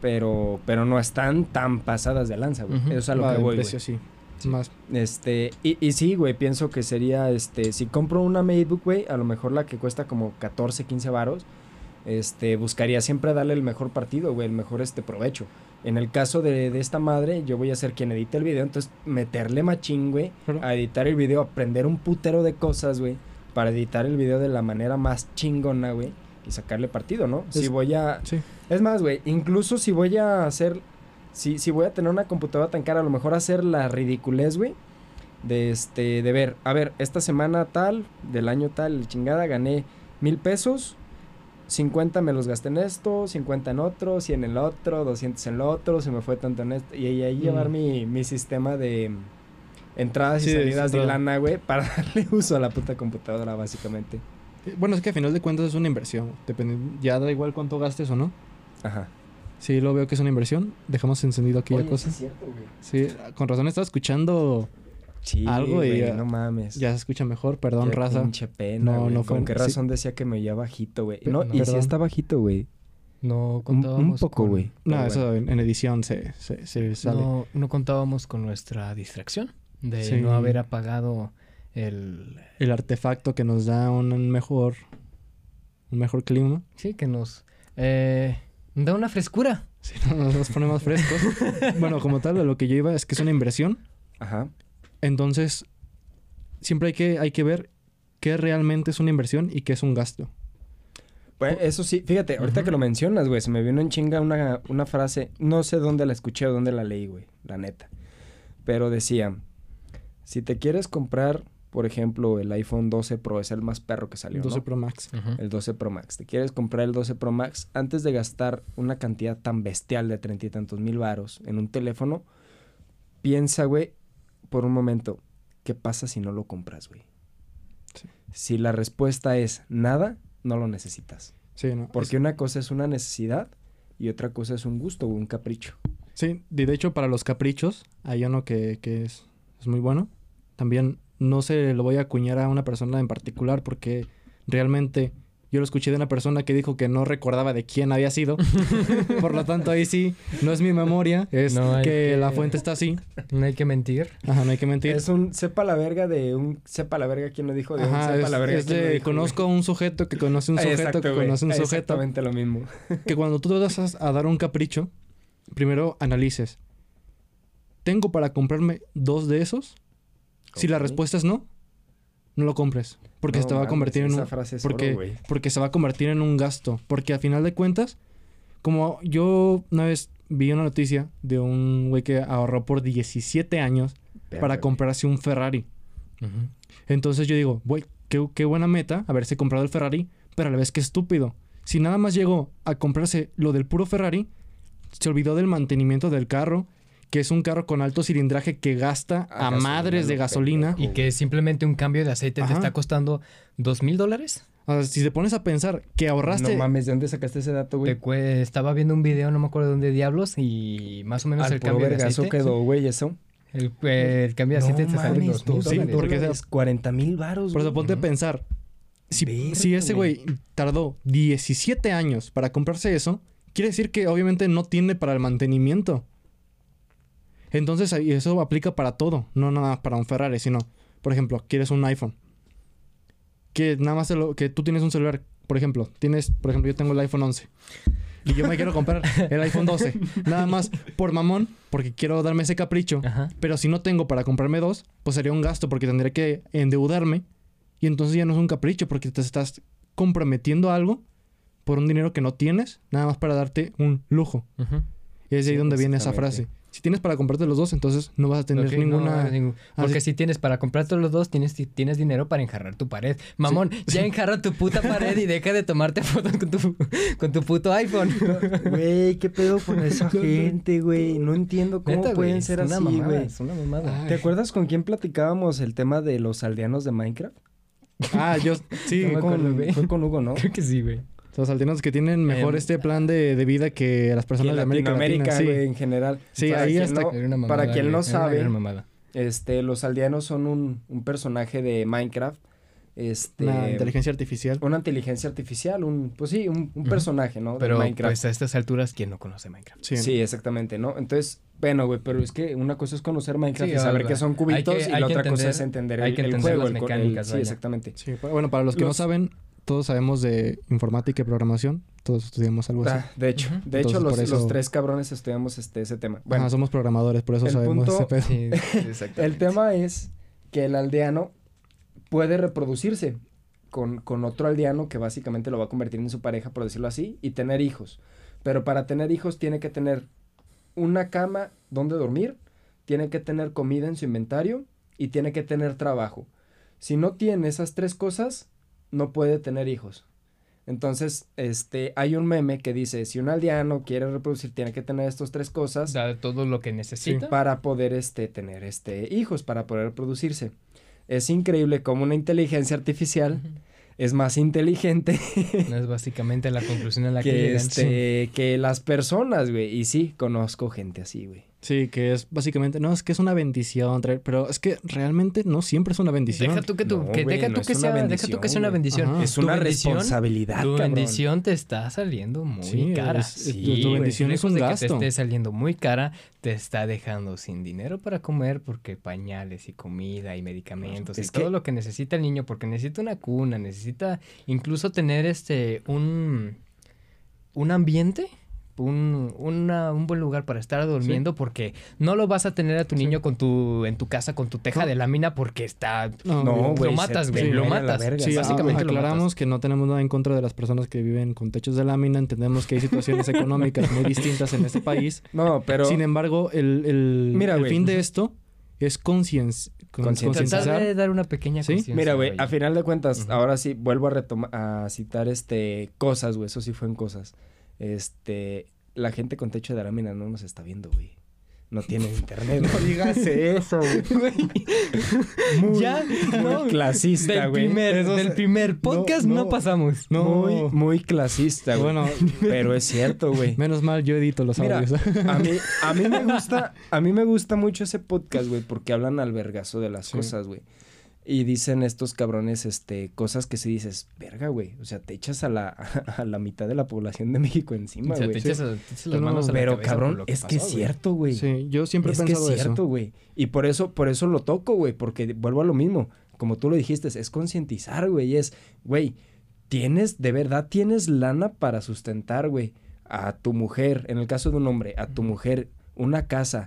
pero, pero no están tan pasadas de lanza, güey. Eso es a lo que voy, precio, sí. Más. Este, y, y sí, güey, pienso que sería, este, si compro una MacBook, güey, a lo mejor la que cuesta como 14, 15 varos, este, buscaría siempre darle el mejor partido, güey, el mejor, este, provecho. En el caso de, de esta madre, yo voy a ser quien edite el video, entonces meterle machín, güey, Claro. a editar el video, aprender un putero de cosas, güey, para editar el video de la manera más chingona, güey, y sacarle partido, ¿no? Si Es- voy a... Sí. Es más, güey, incluso si voy a hacer si, si voy a tener una computadora tan cara, a lo mejor hacer la ridiculez, güey. De este, de ver, a ver, esta semana tal, del año tal, chingada, gané mil pesos. 50 me los gasté en esto, 50 en otro, 100 en el otro, 200 en lo otro, se me fue tanto en esto. Y ahí, llevar Mm. mi, mi sistema de entradas Sí, y salidas de lana, güey, para *laughs* darle uso a la puta computadora, básicamente. Bueno, es que a final de cuentas es una inversión. Depende, ya da igual cuánto gastes o no. Ajá. Sí, lo veo que es una inversión. Dejamos encendido aquella Oye, cosa. sí es cierto, güey. Sí, con razón estaba escuchando. Sí, Algo y güey, no mames. Ya se escucha mejor, perdón, Qué raza. pinche pena, No, güey. no fue- ¿Con qué sí. razón decía que me oía bajito, güey? No, no. y sí Perdón. está bajito, güey. No Un, contábamos un poco, con- güey. No, eso bueno. en, edición se, se, se sale. No, no contábamos con nuestra distracción de Sí. no haber apagado el... El artefacto que nos da un mejor. Un mejor clima. Sí, que nos... eh, da una frescura. Sí, no, *laughs* nos pone más frescos. *laughs* bueno, como tal, lo que yo iba es que es una inversión. Ajá. Entonces, siempre hay que, hay que ver qué realmente es una inversión y qué es un gasto. Pues eso sí, fíjate, ahorita que lo mencionas, güey, se me vino en chinga una, una frase, no sé dónde la escuché o dónde la leí, güey, la neta. Pero decía, si te quieres comprar, por ejemplo, el iPhone 12 Pro, es el más perro que salió, 12 ¿no? Pro Max. El 12 Pro Max. Te quieres comprar el 12 Pro Max antes de gastar una cantidad tan bestial de treinta y tantos mil varos en un teléfono, piensa, güey, por un momento, ¿qué pasa si no lo compras, güey? Sí. Si la respuesta es nada, no lo necesitas. Sí, ¿no? Porque una cosa es una necesidad y otra cosa es un gusto o un capricho. Sí, y de hecho para los caprichos hay uno que, que es, es muy bueno. También no se lo voy a acuñar a una persona en particular porque realmente yo lo escuché de una persona que dijo que no recordaba de quién había sido. *laughs* Por lo tanto, ahí sí, no es mi memoria, es No que, que- la fuente está así. No hay que mentir. Ajá, no hay que mentir. Es un sepa la verga de un sepa la verga quién lo dijo de un Ajá, sepa es, la verga es quién lo de dijo, conozco a un sujeto que conoce un sujeto Exacto, que güey. conoce un sujeto. Exactamente lo mismo. que cuando tú te vas a, a dar un capricho, primero analices. ¿Tengo para comprarme dos de esos? Si la respuesta es no, no lo compres. Porque No se te va a convertir en un... frase es porque, oro, porque se va a convertir en un gasto. Porque a final de cuentas, como yo una vez vi una noticia de un güey que ahorró por 17 años para comprarse un Ferrari. Entonces yo digo, güey, qué, qué buena meta haberse comprado el Ferrari, pero a la vez qué estúpido. Si nada más llegó a comprarse lo del puro Ferrari, se olvidó del mantenimiento del carro, que es un carro con alto cilindraje que gasta A a, gasolina, madres de gasolina. Y que simplemente un cambio de aceite te está costando dos mil dólares. O sea, si te pones a pensar que ahorraste... No mames, ¿de dónde sacaste ese dato, güey? Te Estaba viendo un video, no me acuerdo de dónde diablos, y más o menos Al el puro cambio de aceite. quedó, güey, eso. El, el cambio de aceite te sale dos mil sí, dólares. porque es 40 mil varos, Por eso ponte a pensar, si, ese güey. güey tardó 17 años para comprarse eso, quiere decir que obviamente no tiene para el mantenimiento. Entonces eso aplica para todo, no nada más para un Ferrari, sino, por ejemplo, quieres un iPhone. Que nada más lo- que tú tienes un celular, por ejemplo, tienes, por ejemplo, yo tengo el iPhone 11 y yo me quiero comprar el iPhone 12, nada más por mamón, porque quiero darme ese capricho. Ajá. Pero si no tengo para comprarme dos, pues sería un gasto porque tendré que endeudarme. Y entonces ya no es un capricho porque te estás comprometiendo a algo por un dinero que no tienes, nada más para darte un lujo. Y es de ahí Sí, donde viene esa frase. Si tienes para comprarte los dos, entonces no vas a tener no, ninguna... ningún- Porque si tienes para comprarte los dos, tienes, tienes dinero para enjarrar tu pared. Mamón, ya enjarra tu puta pared y deja de tomarte fotos con tu, con tu puto iPhone. *laughs* Güey, ¿qué pedo con esa gente, güey? No entiendo cómo Neta, pueden ser una así, mamada, güey. Es una mamada. ¿Te acuerdas con quién platicábamos el tema de los aldeanos de Minecraft? Ah, yo... Sí, No Con- fue con Hugo, ¿no? Creo que sí, güey. Los aldeanos que tienen mejor este plan de, de vida que las personas de América Latina. Sí. en general. Sí, Para ahí quien hasta- no- mamada, para quien no sabe, este, los aldeanos son un, un personaje de Minecraft. Este, Una inteligencia artificial. una inteligencia artificial, un, pues sí, un, personaje, ¿no? De Pero Minecraft. pues a estas alturas, ¿quién no conoce Minecraft? Sí, Sí, exactamente, ¿no? Entonces, bueno, güey, pero es que una cosa es conocer Minecraft Sí, y saber hay- que son hay cubitos que- y hay la que otra cosa es entender hay el, que el entender juego, las el co- el- mecánicas, sí, exactamente. Sí, bueno, para los que no saben, todos sabemos de informática y programación. Todos estudiamos algo así. Ah, de hecho, de hecho Entonces, los, eso- los tres cabrones estudiamos este, ese tema. Bueno, Ajá, somos programadores, por eso el sabemos punto- ese pedo. *laughs* Sí, exactamente. el tema es que el aldeano puede reproducirse con, con otro aldeano que básicamente lo va a convertir en su pareja, por decirlo así, y tener hijos. Pero para tener hijos tiene que tener una cama donde dormir, tiene que tener comida en su inventario y tiene que tener trabajo. Si no tiene esas tres cosas, no puede tener hijos. Entonces, este, hay un meme que dice, si un aldeano quiere reproducir, tiene que tener estas tres cosas Da todo lo que necesita. para poder, este, tener, este, hijos, para poder reproducirse. Es increíble cómo una inteligencia artificial es más inteligente No *laughs* es básicamente la conclusión a la que, que, llegan. este, que las personas, güey. Y sí, conozco gente así, güey. Sí, que es básicamente, no, es que es una bendición, traer- pero es que realmente no siempre es una bendición. Deja tú que, tú, No, que, deja no tú que una sea, deja tú que sea una bendición. Ajá. Es una responsabilidad, Tu cabrón. bendición te está saliendo muy Sí, cara. es- tu- Sí, tu bendición es un de que gasto. te esté saliendo muy cara, te está dejando sin dinero para comer porque pañales y comida y medicamentos Es y que- todo lo que necesita el niño porque necesita una cuna, necesita incluso tener este un un ambiente un, una- un buen lugar para estar durmiendo porque no lo vas a tener a tu niño con tu en tu casa con tu teja No. de lámina porque está No, No, lo matas, güey, lo matas. verga, Sí, básicamente ah, lo aclaramos matas. que no tenemos nada en contra de las personas que viven con techos de lámina. Entendemos que hay situaciones *laughs* económicas muy distintas en este país. No, pero... Sin embargo, el, el- Mira, el fin de esto es concienci- con- Concientizar. Tratar de dar una pequeña Sí. conciencia, Mira, güey, a final de cuentas, ahora sí, vuelvo a retomar, a citar, este, cosas, güey, eso sí fue en cosas. Este, la gente con techo de lámina no nos está viendo, güey. No tiene *laughs* internet. no digas eso, güey. *laughs* Muy, Ya, muy no, *laughs* clasista, del güey. primer, Eso del primer podcast no, no. pasamos. No. Muy, muy clasista, güey. Bueno, Pero es cierto, güey. menos mal yo edito los Mira, audios. a mí, a mí me gusta, a mí me gusta mucho ese podcast, güey, porque hablan al vergazo de las Sí. cosas, güey. Y dicen estos cabrones, este, cosas que si dices, verga, güey. O sea, te echas a la, *laughs* a la mitad de la población de México encima, O sea, güey. te echas, a- te echas las No, manos a la Pero, cabeza por cabrón, lo que es que es güey. cierto, güey. Sí, yo siempre Es he que es cierto, güey. Y por eso, por eso lo toco, güey. Porque vuelvo a lo mismo. Como tú lo dijiste, es concientizar, güey. Es, güey, tienes, de verdad tienes lana para sustentar, güey, a tu mujer, en el caso de un hombre, a tu mujer, una casa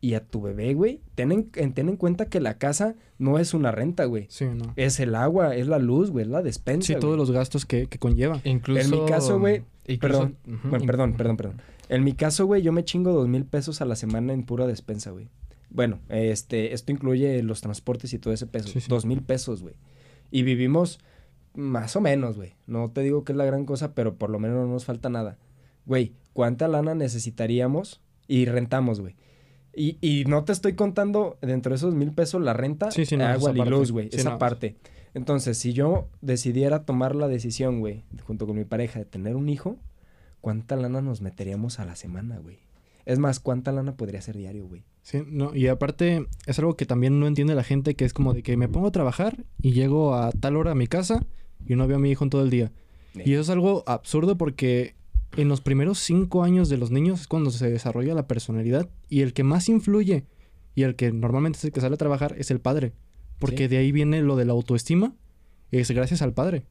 y a tu bebé, güey. Ten en, en- ten en cuenta que la casa no es una renta, güey. Sí, no. Es el agua, es la luz, güey, es la despensa. Sí, güey. todos los gastos que, que conlleva. Incluso, En mi caso, güey, incluso- perdón, Bueno, perdón, perdón, perdón. En mi caso, güey, yo me chingo dos mil pesos a la semana en pura despensa, güey. Bueno, este, esto incluye los transportes y todo ese peso. Sí, sí. Dos mil pesos, güey. Y vivimos más o menos, güey. No te digo que es la gran cosa, pero por lo menos no nos falta nada. Güey, ¿cuánta lana necesitaríamos? Y rentamos, güey. Y, y no te estoy contando dentro de esos mil pesos la renta, Sí, sí, no, agua y luz, güey. Sí, esa no. parte. Entonces, si yo decidiera tomar la decisión, güey, junto con mi pareja, de tener un hijo, ¿cuánta lana nos meteríamos a la semana, güey? Es más, ¿cuánta lana podría ser diario, güey? Sí, no, y aparte es algo que también no entiende la gente, que es como de que me pongo a trabajar y llego a tal hora a mi casa y no veo a mi hijo en todo el día. Y eso es algo absurdo porque en los primeros cinco años de los niños es cuando se desarrolla la personalidad y el que más influye y el que normalmente es el que sale a trabajar es el padre. Porque Sí. de ahí viene lo de la autoestima, es gracias al padre.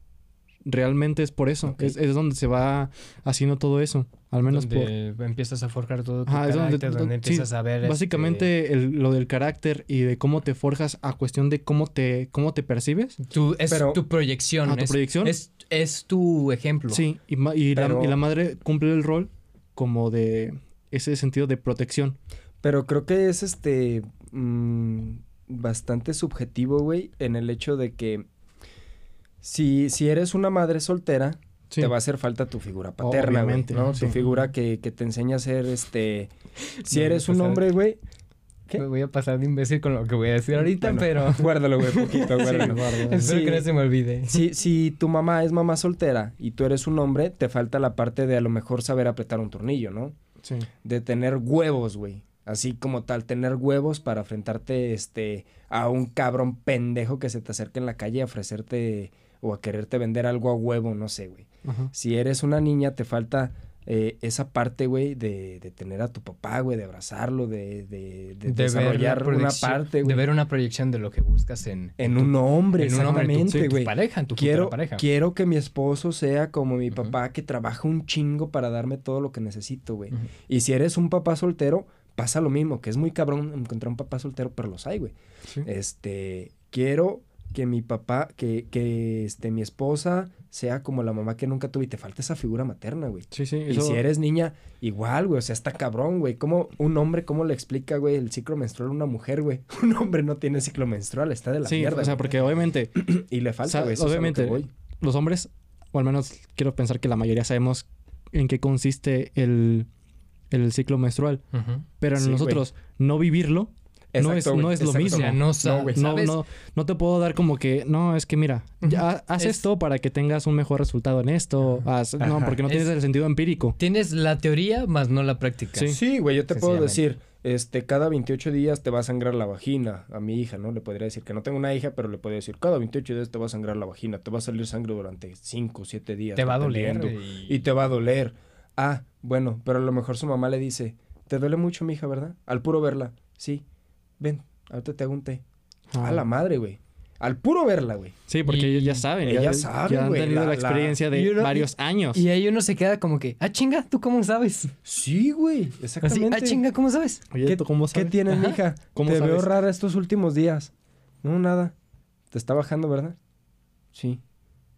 Realmente es por eso, es, es donde se va haciendo todo eso, al menos por... donde empiezas a forjar todo tu Ajá, es donde- carácter, donde, donde- empiezas sí, a ver... este, Básicamente el- lo del carácter y de cómo te forjas a cuestión de cómo te, cómo te percibes. tu, es Pero- tu proyección. Ah, tu es, proyección. Es, es tu ejemplo. Sí, y, ma- y, Pero- la, y la madre cumple el rol como de ese sentido de protección. Pero creo que es este mm, bastante subjetivo, güey, en el hecho de que si, si eres una madre soltera, Sí. te va a hacer falta tu figura paterna, güey, ¿no? sí. Tu figura que, que te enseña a ser, este... Si eres un hombre, güey... Me voy a pasar de imbécil con lo que voy a decir ahorita, Bueno, pero... *laughs* Guárdalo, güey, poquito, *laughs* guárdalo. Espero Sí. que no se me olvide. Si, si tu mamá es mamá soltera y tú eres un hombre, te falta la parte de a lo mejor saber apretar un tornillo, ¿no? Sí. de tener huevos, güey. Así como tal, tener huevos para enfrentarte este, a un cabrón pendejo que se te acerque en la calle a ofrecerte o a quererte vender algo a huevo, no sé, güey. Si eres una niña, te falta eh, esa parte, güey, de, de tener a tu papá, güey, de abrazarlo, de, de, de De desarrollar una parte, De güey. ver una proyección de lo que buscas en... En tu- un hombre, en un hombre, en tu- exactamente, güey. pareja, en tu Quiero, pareja. quiero que mi esposo sea como mi papá, que trabaja un chingo para darme todo lo que necesito, güey. Y si eres un papá soltero, pasa lo mismo, que es muy cabrón encontrar un papá soltero, pero los hay, güey. Sí. Este, quiero que mi papá, que, que este, mi esposa sea como la mamá que nunca tuve y te falta esa figura materna, güey. Sí, sí. Y eso- si eres niña, igual, güey, o sea, está cabrón, güey. ¿Cómo un hombre, cómo le explica, güey, el ciclo menstrual a una mujer, güey? *laughs* Un hombre no tiene ciclo menstrual, está de la Sí, mierda. o sea, güey. porque obviamente *clears throat* Y le o falta, sea, güey, eso es a lo que obviamente voy. los hombres, o al menos quiero pensar que la mayoría sabemos en qué consiste el, el ciclo menstrual. Pero en Sí, nosotros no vivirlo no es, güey, no es lo mismo. O sea, no, güey. No, ¿sabes? no, no te puedo dar como que, no, es que mira, ya haz Es- esto para que tengas un mejor resultado en esto. haz- no, porque no tienes Es- el sentido empírico. Tienes la teoría más no la práctica. Sí. Sí, güey, yo te puedo decir, este, cada 28 días te va a sangrar la vagina. A mi hija, ¿no? Le podría decir que no tengo una hija, pero le podría decir, cada 28 días te va a sangrar la vagina. Te va a salir sangre durante 5 o 7 días. Te va a doler. y- Y te va a doler. Ah, bueno, pero a lo mejor su mamá le dice, te duele mucho, mi hija, ¿verdad? Al puro verla. Sí. Ven, ahorita te hago un té. Ah. A la madre, güey. Al puro verla, güey. Sí, porque Y- ellos ya saben. ya, saben, ya han güey, tenido la- la, la- experiencia de uno- varios años. Y ahí uno se queda como que, ah, chinga, ¿tú cómo sabes? Sí, güey. Así, Exactamente. ah, chinga, ¿cómo sabes? Oye, ¿Qué- ¿tú cómo ¿Qué sabes? tienes, Ajá. mija? ¿Cómo Te veo rara estos últimos días. No, nada. Te está bajando, ¿verdad? Sí.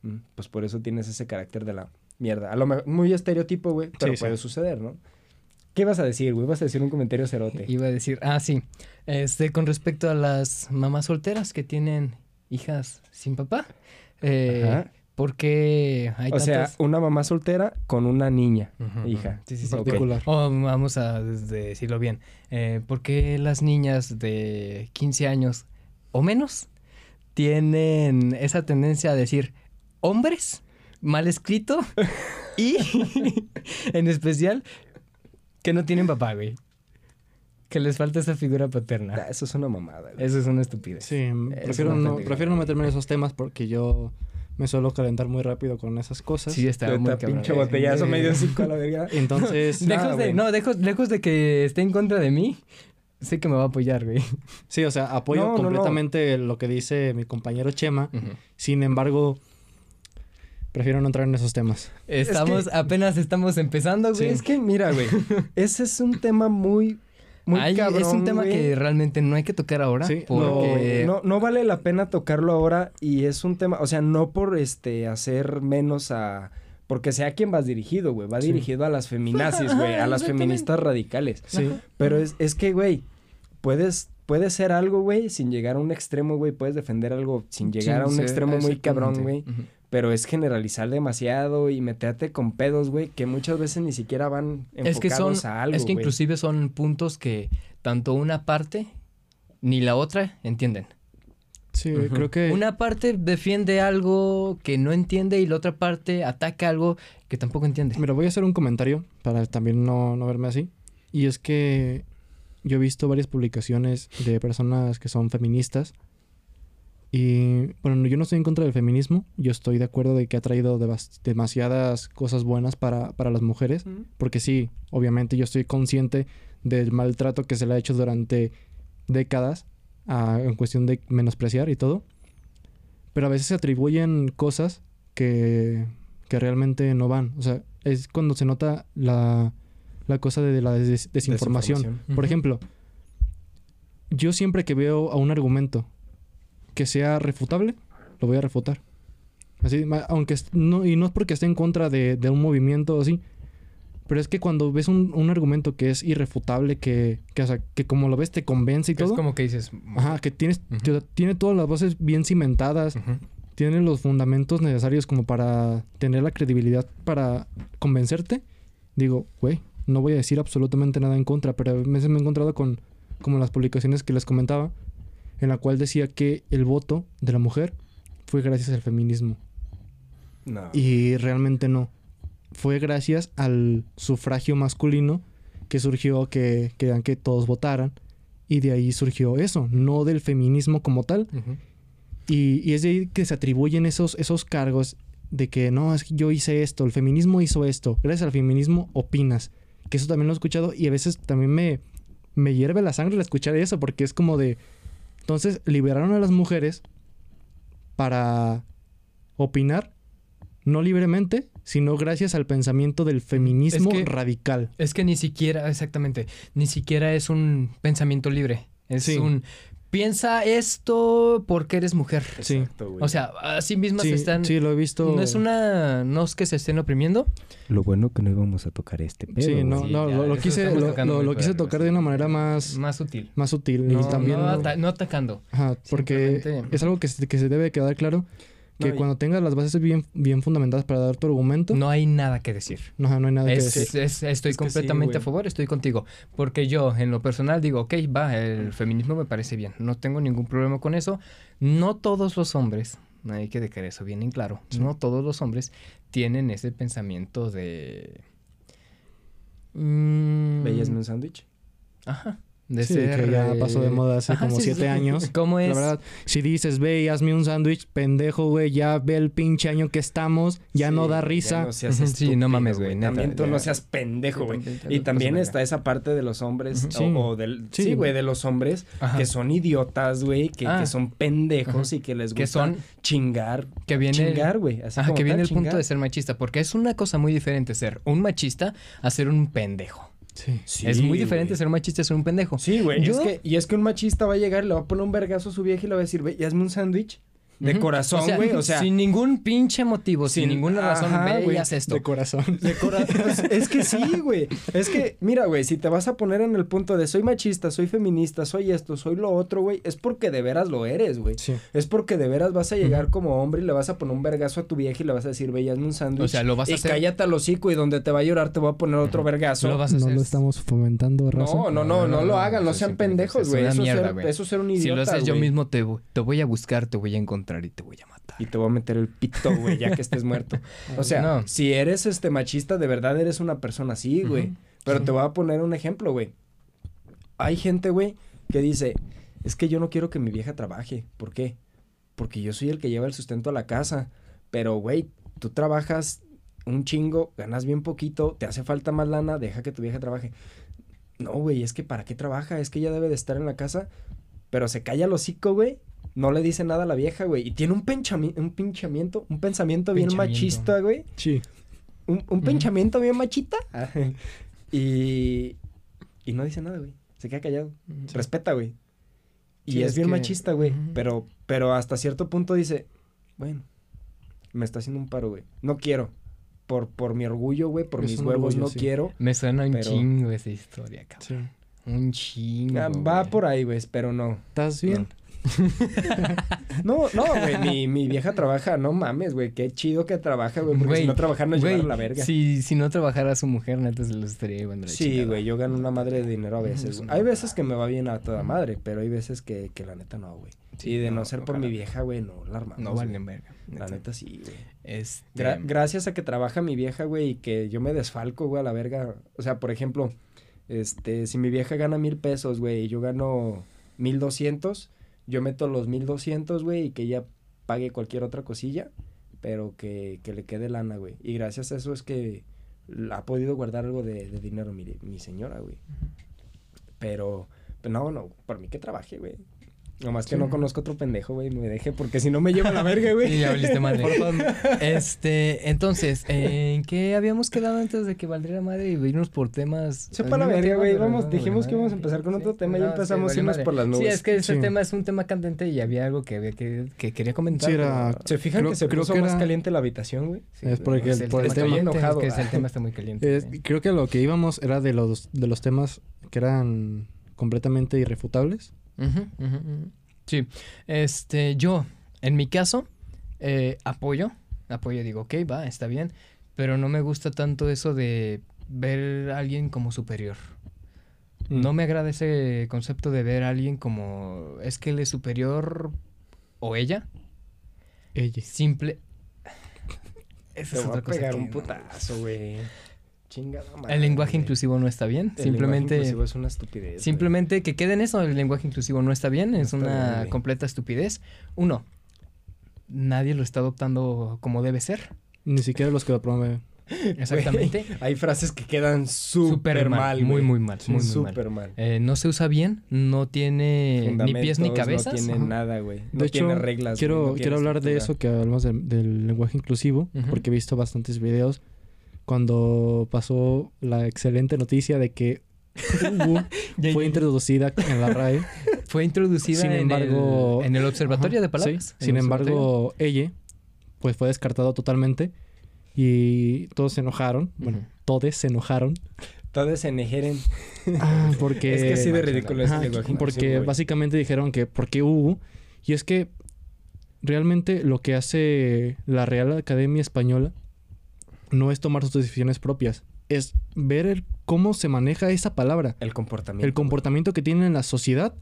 Mm, Pues por eso tienes ese carácter de la mierda. A lo mejor, muy estereotipo, güey, pero Sí, sí. puede suceder, ¿no? ¿Qué vas a decir, güey? Vas a decir un comentario cerote. Iba a decir, ah, sí. Este, con respecto a las mamás solteras que tienen hijas sin papá. Eh, Ajá. ¿Por qué hay O sea, tantas? una mamá soltera con una niña, hija. Sí, sí, sí. O vamos a decirlo bien. Eh, ¿Por qué las niñas de 15 años o menos tienen esa tendencia a decir hombres mal escrito *laughs* y *laughs* en especial que no tienen papá, güey? Que les falta esa figura Ah, paterna. Eso es una mamada, güey. Eso es una estupidez. Sí, prefiero, una no, prefiero no meterme en esos temas porque yo me suelo calentar muy rápido con esas cosas. Sí, está muy cabrón. pinche botellazo medio cinco a la verga. *laughs* Entonces, *laughs* Nada, Lejos de, güey. no, lejos, lejos de que esté en contra de mí, sé que me va a apoyar, güey. sí, o sea, apoyo No, no, no. completamente lo que dice mi compañero Chema. Sin embargo, prefiero no entrar en esos temas. Estamos, apenas estamos empezando, güey. Es que, mira, güey, ese es un tema muy, muy Ay, cabrón, es un tema güey. que realmente no hay que tocar ahora. Sí, porque... No, no vale la pena tocarlo ahora y es un tema, o sea, no por este hacer menos a porque sea a quien vas dirigido, güey, va Sí. dirigido a las feminazis, güey, a *laughs* las feministas radicales. Sí. Pero es, es que, güey, puedes puedes ser algo, güey, sin llegar a un extremo, güey, puedes defender algo sin llegar a un Sí, extremo muy cabrón, güey. Ujú. Pero es generalizar demasiado y meterte con pedos, güey, que muchas veces ni siquiera van enfocados Es que son, a algo, es que inclusive son puntos que tanto una parte ni la otra entienden. Sí, Ujú. creo que... Una parte defiende algo que no entiende y la otra parte ataca algo que tampoco entiende. Mira, voy a hacer un comentario para también no, no verme así. Y es que yo he visto varias publicaciones de personas que son feministas. Y bueno, yo no estoy en contra del feminismo. Yo estoy de acuerdo de que ha traído demasiadas cosas buenas para, para las mujeres. Porque sí, obviamente yo estoy consciente del maltrato que se le ha hecho durante décadas ah, en cuestión de menospreciar y todo. Pero a veces se atribuyen cosas que, que realmente no van. O sea, es cuando se nota la, la cosa de la des- desinformación. Desinformación. Por ejemplo, yo siempre que veo a un argumento que sea refutable, lo voy a refutar. Así, aunque es- no, y no es porque esté en contra de, de un movimiento así, pero es que cuando ves un, un argumento que es irrefutable, que, que, o sea, que como lo ves te convence y Que es todo, como que dices... ajá, que tienes, Ujú. que tiene todas las voces bien cimentadas, Ujú. tiene los fundamentos necesarios como para tener la credibilidad para convencerte, digo, güey, no voy a decir absolutamente nada en contra, pero a veces me he encontrado con como las publicaciones que les comentaba, en la cual decía que el voto de la mujer fue gracias al feminismo. No. Y realmente no. Fue gracias al sufragio masculino que surgió que querían que todos votaran. Y de ahí surgió eso, no del feminismo como tal, y, y es de ahí que se atribuyen esos, esos cargos de que no, es que yo hice esto, el feminismo hizo esto, gracias al feminismo opinas. Que eso también lo he escuchado y a veces también me, me hierve la sangre al escuchar eso, porque es como de. Entonces liberaron a las mujeres para opinar, no libremente, sino gracias al pensamiento del feminismo Es que- radical. Es que ni siquiera, exactamente, ni siquiera es un pensamiento libre. Es Sí. un piensa esto porque eres mujer. Sí. Exacto, güey. O sea, así mismas Sí, están... sí, lo he visto. No es una... No es que se estén oprimiendo. lo bueno que no íbamos a tocar este pedo. Sí, no, Sí, no, ya, lo, quise, lo, lo- quise tocar de una manera más, Más sutil. más sutil. No, y también. no ata- no atacando. Ajá, porque es algo que se, que se debe quedar claro. Que No, cuando tengas las bases bien, bien fundamentadas para dar tu argumento, no, No hay nada que decir. no, hay nada que decir. es- estoy Es que sí, completamente a favor, estoy contigo. Porque yo, en lo personal, digo, ok, va, el feminismo me parece bien. No tengo ningún problema con eso. No todos los hombres, hay que dejar eso bien en claro, no todos los hombres tienen ese pensamiento de... mm, ¿Veíasme un sándwich? Ajá. De Sí, ser, que ya eh, pasó de moda hace ajá, *laughs* como sí, siete sí. años. ¿Cómo es? La verdad, si dices, ve y hazme un sándwich, pendejo, güey, ya ve el pinche año que estamos, ya no da risa. ya no seas Ujú, sí, estúpido, no mames, güey, neta, También tú ya. no seas pendejo, güey. Y también está esa parte de los hombres, o, o del... Sí. Sí, güey, de los hombres Ajá. que son idiotas, güey, que, Ah. que son pendejos Ajá. y que les Que gusta son- chingar. que viene Chingar, güey. así Ajá, como que viene tal, el punto de ser machista, porque es una cosa muy diferente ser un machista a ser un pendejo. Sí. Sí, es muy diferente güey. ser un machista ser un pendejo. Sí, güey. Yo- Es que, y es que un machista va a llegar le va a poner un vergazo a su vieja y le va a decir, ve, y hazme un sándwich. De corazón, güey. O sea, sin ningún pinche motivo, sin, sin- ninguna razón, ajá, ve y güey, haz esto. De corazón. De cora- pues, es que sí, güey. Es que, mira, güey, si te vas a poner en el punto de soy machista, soy feminista, soy esto, soy lo otro, güey, es porque de veras lo eres, güey. Sí. Es porque de veras vas a llegar como hombre y le vas a poner un vergazo a tu vieja y le vas a decir, ve, un sándwich. O sea, lo vas a y hacer- cállate al hocico y donde te va a llorar te voy a poner otro vergazo. Lo vas a No hacer- lo estamos fomentando, raza. No, no, no, no, lo hagan, no sean pendejos, güey. es Eso, una mierda, ser- güey. eso es ser un idiota, Si lo haces yo mismo, te, te voy a buscar, te voy a encontrar y te voy a matar. Y te voy a meter el pito, güey, ya que estés muerto. *laughs* O sea, No. si eres este machista, de verdad eres una persona así, güey. Pero te voy a poner un ejemplo, güey. Hay gente, güey, que dice, es que yo no quiero que mi vieja trabaje. ¿Por qué? Porque yo soy el que lleva el sustento a la casa. Pero, güey, tú trabajas un chingo, ganas bien poquito, te hace falta más lana, deja que tu vieja trabaje. No, güey, es que ¿para qué trabaja? Es que ella debe de estar en la casa. Pero se calla el hocico, güey. No le dice nada a la vieja, güey. Y tiene un, penchami- un pinchamiento, un pensamiento bien Pinchamiento. machista, güey. Sí. Un, un Ujú. pensamiento bien machita. *laughs* y, y no dice nada, güey. Se queda callado. Respeta, güey. Y Sí, es, es bien que- machista, güey. Pero, pero hasta cierto punto dice, bueno, me está haciendo un paro, güey. No quiero. Por, por mi orgullo, güey, por Es mis huevos, orgullo, no sí. quiero. Me suena un Pero- chingo esa historia, cabrón. Sí. Un chingo. Ah, va güey. por ahí, güey, pero no. ¿Estás bien? No, *laughs* no, güey, mi, mi vieja trabaja, no mames, güey, qué chido que trabaja, güey, porque si no trabajar nos llevaron la verga. Si, si no trabajara su mujer, neta se lo estaría llevando la Sí, güey, yo gano una madre de dinero a veces. Hay veces que me va bien a toda madre, pero hay veces que, que la neta no, güey. Sí, y de no, no, ser por ojalá. mi vieja, güey, no la armamos. No valen verga. La neta sí, güey. Este... Gra- gracias a que trabaja mi vieja, güey, y que yo me desfalco, güey, a la verga. O sea, por ejemplo, este, si mi vieja gana mil pesos, güey, y yo gano mil doscientos, yo meto los mil doscientos, güey, y que ella pague cualquier otra cosilla, pero que, que le quede lana, güey. Y gracias a eso es que ha podido guardar algo de, de dinero mi, mi señora, güey. Pero, pero no, no, por mí que trabaje, güey. Nomás que Sí. no conozco otro pendejo, güey, me deje, porque si no me lleva la verga, güey. *laughs* Sí, ya valiste madre. este, entonces, ¿en qué habíamos quedado antes de que valdría madre y irnos por temas? Sepa al la verga, güey. Vamos, no, dijimos que íbamos a empezar con otro Sí, tema y empezamos sí, a irnos por las nubes. Sí, es que ese Sí. tema es un tema candente y había algo que, había que, que quería comentar. Sí, era- pero- ¿Se fijan Creo- que se creo puso que más era- caliente la habitación, güey? Sí, Es porque es el- por el está tema. enojado. Es que el tema está muy caliente. Es- creo que lo que íbamos era de los, de los temas que eran completamente irrefutables. Ujú. Sí, este, yo, en mi caso, eh, apoyo, apoyo, digo, ok, va, está bien, pero no me gusta tanto eso de ver a alguien como superior. Mm. No me agrada ese concepto de ver a alguien como, es que él es superior o ella, Ella. simple... *laughs* Esa Te es otra a cosa pegar que un no- putazo, güey. Chingada madre. El lenguaje inclusivo no está bien, El simplemente... lenguaje inclusivo es una estupidez. güey. Simplemente que quede en eso, el lenguaje inclusivo no está bien, es está una bien, completa estupidez. Uno, nadie lo está adoptando como debe ser. Ni siquiera los que lo promueven. *laughs* Exactamente. Güey, hay frases que quedan súper mal, mal, muy, güey. muy mal, muy, muy mal. Eh, no se usa bien, no tiene ni pies ni cabezas. No tiene Ajá. nada, güey. No de hecho, tiene reglas. quiero, güey, no tiene quiero hablar de eso que hablamos del- del lenguaje inclusivo, porque he visto bastantes videos cuando pasó la excelente noticia de que Hugo *laughs* fue introducida en la RAE. Fue introducida Sin en, embargo- el, en el observatorio Ajá, de palabras. sí. Sin embargo, ella, pues fue descartado totalmente. Y todos se enojaron. Bueno, Ujú. todos se enojaron. Todos se nejeren. *laughs* Ah, porque... es que sí de ridículo ese Ajá, lenguaje porque básicamente dijeron que por qué hubo. Y es que realmente lo que hace la Real Academia Española no es tomar sus decisiones propias. Es ver el- cómo se maneja esa palabra. El comportamiento. el comportamiento que tiene en la sociedad.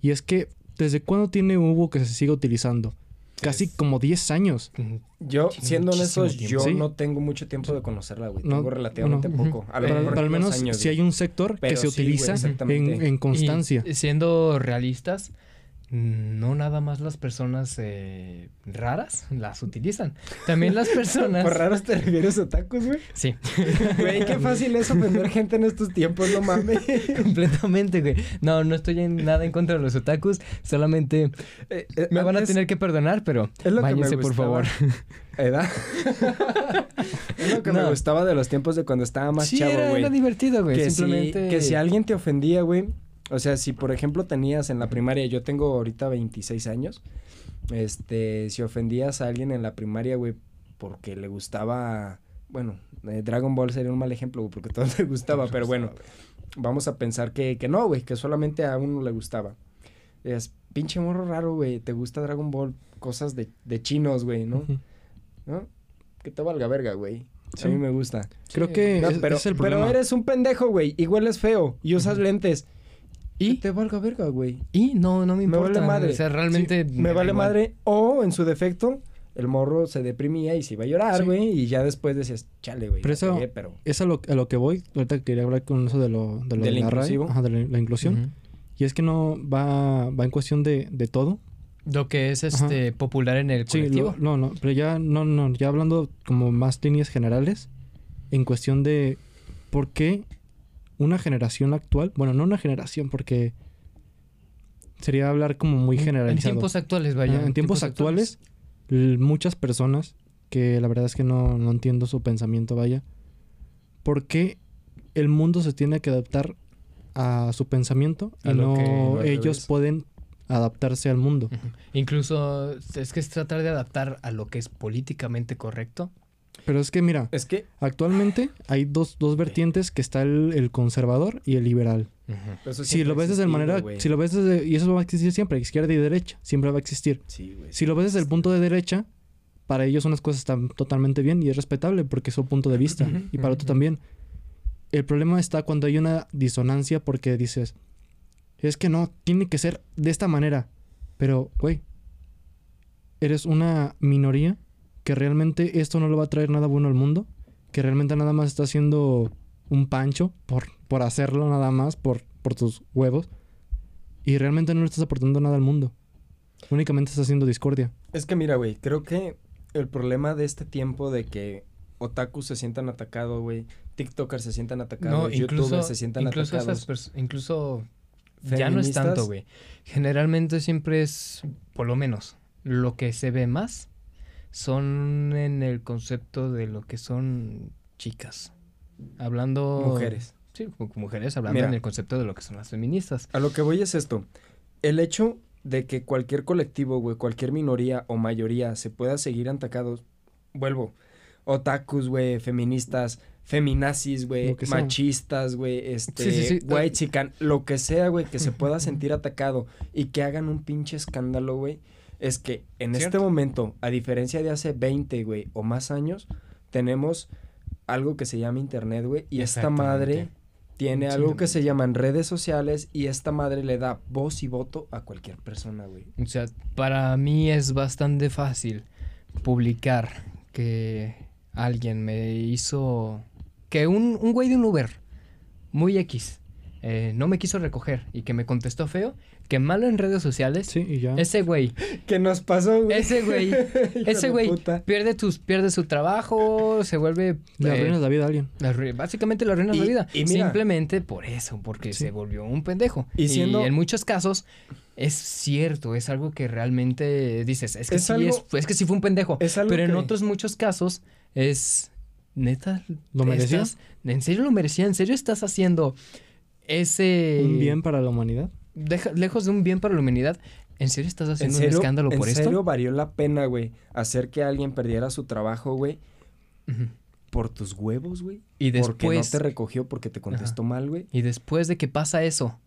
Y es que, ¿desde cuándo tiene Hugo que se sigue utilizando? Casi Es- como 10 años. Yo, Tiene siendo tiempo. yo Sí. no tengo mucho tiempo de conocerla, güey. No, tengo relativamente bueno, poco. A Eh, lo Pero, al menos años, si hay un sector que se sí, utiliza en, en constancia. Y siendo realistas, no nada más las personas eh, raras las utilizan. También las *laughs* personas. Por raros te refieres a tacos, güey. Sí, Güey, qué fácil es ofender gente en estos tiempos, no mames. *laughs* completamente, güey. No, no estoy en nada en contra de los otakus. Solamente Eh, eh, me van a tener que perdonar, pero Es lo que me váyanse, por favor. *laughs* ¿Edad? es lo que me No. gustaba de los tiempos de cuando estaba más sí, chavo, era, güey. era divertido, güey. Que, Simplemente. si, que si alguien te ofendía, güey. O sea, si por ejemplo tenías en la primaria, yo tengo ahorita 26 años. Este, si ofendías a alguien en la primaria, güey, porque le gustaba. Bueno, eh, Dragon Ball sería un mal ejemplo, güey, porque *laughs* a todos les gustaba, pero bueno, vamos a pensar que, que no, güey, que solamente a uno le gustaba. Es pinche morro raro, güey, te gusta Dragon Ball, cosas de, de chinos, güey, ¿no? ¿No? Que te valga verga, güey. Sí. A mí me gusta. Creo Sí. que No, es, pero, es el pero problema. eres un pendejo, güey, y hueles feo, y usas lentes. ¿Y? Que te valga verga, güey. Y no, no me Me importa. vale madre. O sea, realmente. Me, vale madre. O, en su defecto, el morro se deprimía y se iba a llorar, Sí. güey, y ya después decías, chale, güey. Pero eso- pero... Es a lo, a lo que voy. Ahorita quería hablar con eso de lo de, lo ¿Del de la RAE, ajá, de la, la inclusión. Y es que no va, va en cuestión de, de todo. Lo que es este popular en el Sí, colectivo. lo- no, no, pero ya no, no, ya hablando como más líneas generales, en cuestión de por qué una generación actual, bueno, no una generación, porque sería hablar como muy En- generalizado. En tiempos actuales, vaya. En tiempos actuales, muchas personas, que la verdad es que no, no entiendo su pensamiento, vaya, ¿por qué el mundo se tiene que adaptar a su pensamiento A y lo no que- ellos revés. pueden adaptarse al mundo? Incluso es que es tratar de adaptar a lo que es políticamente correcto. Pero es que mira, Es que... actualmente hay dos, dos vertientes que está el, el conservador y el liberal. Si lo ves desde manera, si lo ves desde, y eso va a existir siempre, izquierda y derecha, siempre va a existir. Sí. Si lo ves desde el punto de derecha, para ellos unas cosas están totalmente bien y es respetable porque es su punto de vista. Y para otro ujú. también. El problema está cuando hay una disonancia porque dices, es que no, tiene que ser de esta manera. Pero, güey, eres una minoría que realmente esto no le va a traer nada bueno al mundo, que realmente nada más está haciendo un pancho por, por hacerlo nada más, por, por tus huevos, y realmente no le estás aportando nada al mundo. Únicamente estás haciendo discordia. Es que mira, güey, creo que el problema de este tiempo de que otakus se sientan atacados, güey, tiktokers se sientan atacados, No, incluso, youtubers se sientan incluso atacados. esas incluso ya no es feministas, tanto, güey. Generalmente siempre es, por lo menos, lo que se ve más son en el concepto de lo que son chicas. Hablando... Mujeres. Sí, mujeres, hablando Mira. en el concepto de lo que son las feministas. A lo que voy es esto. El hecho de que cualquier colectivo, güey, cualquier minoría o mayoría se pueda seguir atacados, vuelvo, otakus, güey, feministas, feminazis, güey, machistas, güey, este, Sí, sí, sí. white chican, lo que sea, güey, que se pueda *laughs* sentir atacado y que hagan un pinche escándalo, güey, es que en este momento, a diferencia de hace 20, güey, o más años, tenemos algo que se llama internet, güey, y esta madre tiene algo que se llaman redes sociales y esta madre le da voz y voto a cualquier persona, güey. O sea, para mí es bastante fácil publicar que alguien me hizo... Que un, un güey de un Uber, muy X, eh, no me quiso recoger y que me contestó feo, que malo en redes sociales. Sí, y ya. Ese güey, *gasps* ¿Qué nos pasó, güey? ese güey, *laughs* ese güey pierde, tus, pierde su trabajo, se vuelve... Le eh, arruinas la vida a alguien. la básicamente le arruinas Y- la vida. y mira- Simplemente por eso, porque Sí. se volvió un pendejo. Y Y, siendo- en muchos casos es cierto, es algo que realmente dices, es que Es sí algo- es, es que sí fue un pendejo. Es algo Pero en que- otros muchos casos es neta. ¿Lo merecía? estás- ¿En serio lo merecía? ¿En serio estás haciendo ese Un bien para la humanidad. Deja- lejos de un bien para la humanidad, ¿en serio estás ¿En haciendo serio, un escándalo en por serio esto? valió la pena, güey, hacer que alguien perdiera su trabajo, güey, por tus huevos, güey? Y Porque no después, te recogió porque te contestó mal, güey. y después de que pasa eso,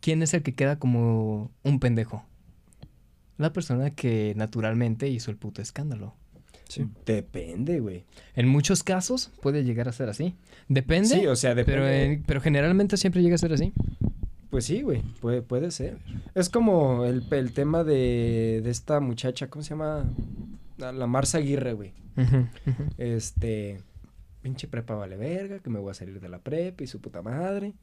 ¿quién es el que queda como un pendejo? La persona que naturalmente hizo el puto escándalo. Sí. Depende, güey. En muchos casos puede llegar a ser así. Depende, Sí, o sea, depende. pero, en- pero generalmente siempre llega a ser así. Pues sí, güey, puede, puede ser. Es como el, el tema de, de esta muchacha, ¿cómo se llama? La, la Marza Aguirre, güey. Este, pinche prepa vale verga, que me voy a salir de la prepa y su puta madre.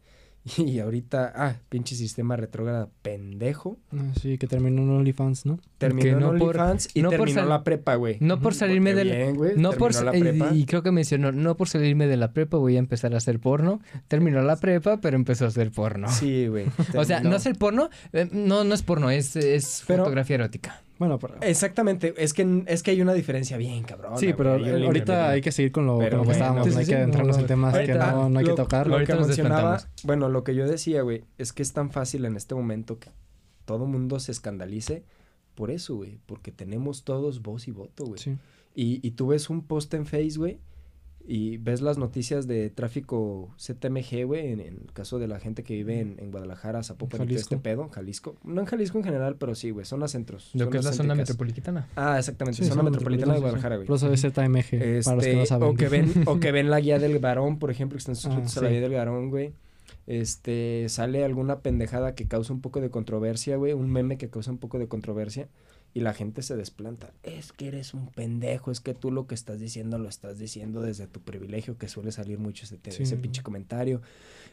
*laughs* Y ahorita, ah, pinche sistema retrógrado pendejo. Ah, sí, que terminó en OnlyFans, ¿no? Terminó no en OnlyFans y no terminó la prepa, güey. No por salirme Porque del... bien, güey, No por la prepa. y, creo que mencionó, no por salirme de la prepa voy a empezar a hacer porno. Terminó la prepa, pero empezó a hacer porno. Sí, güey. *laughs* o sea, no hacer porno, eh, no, no es porno, es, es Pero- fotografía erótica. Bueno, pero... Exactamente, es que, es que hay una diferencia bien cabrón. sí, pero ahorita hay que seguir con lo, Pero con lo que estábamos. Sí, no hay sí, que entrarnos no, en temas que ahorita- no, no hay que tocar. Lo que mencionaba, bueno, lo que yo decía, güey, es que es tan fácil en este momento que todo mundo se escandalice por eso, güey, porque tenemos todos voz y voto, güey. Sí. Y, y tú ves un post en Face, güey, y ves las noticias de tráfico CTMG, güey, en, en el caso de la gente que vive en, en Guadalajara, Zapopan y todo Jalisco. este pedo, Jalisco. No en Jalisco en general, pero sí, güey, zonas centros. Lo que es la zona metropolitana. Ah, exactamente, Sí, zona zona metropolitana de Guadalajara, güey. Plaza de ZMG, para los que no Este, saben. O que ven, *laughs* o que ven la guía del varón, por ejemplo, que están suscritos Ah, a la sí. guía del varón, güey. Este, sale alguna pendejada que causa un poco de controversia, güey, un meme que causa un poco de controversia y la gente se desplanta. Es que eres un pendejo, es que tú lo que estás diciendo lo estás diciendo desde tu privilegio, que suele salir mucho ese, Sí. ese pinche comentario.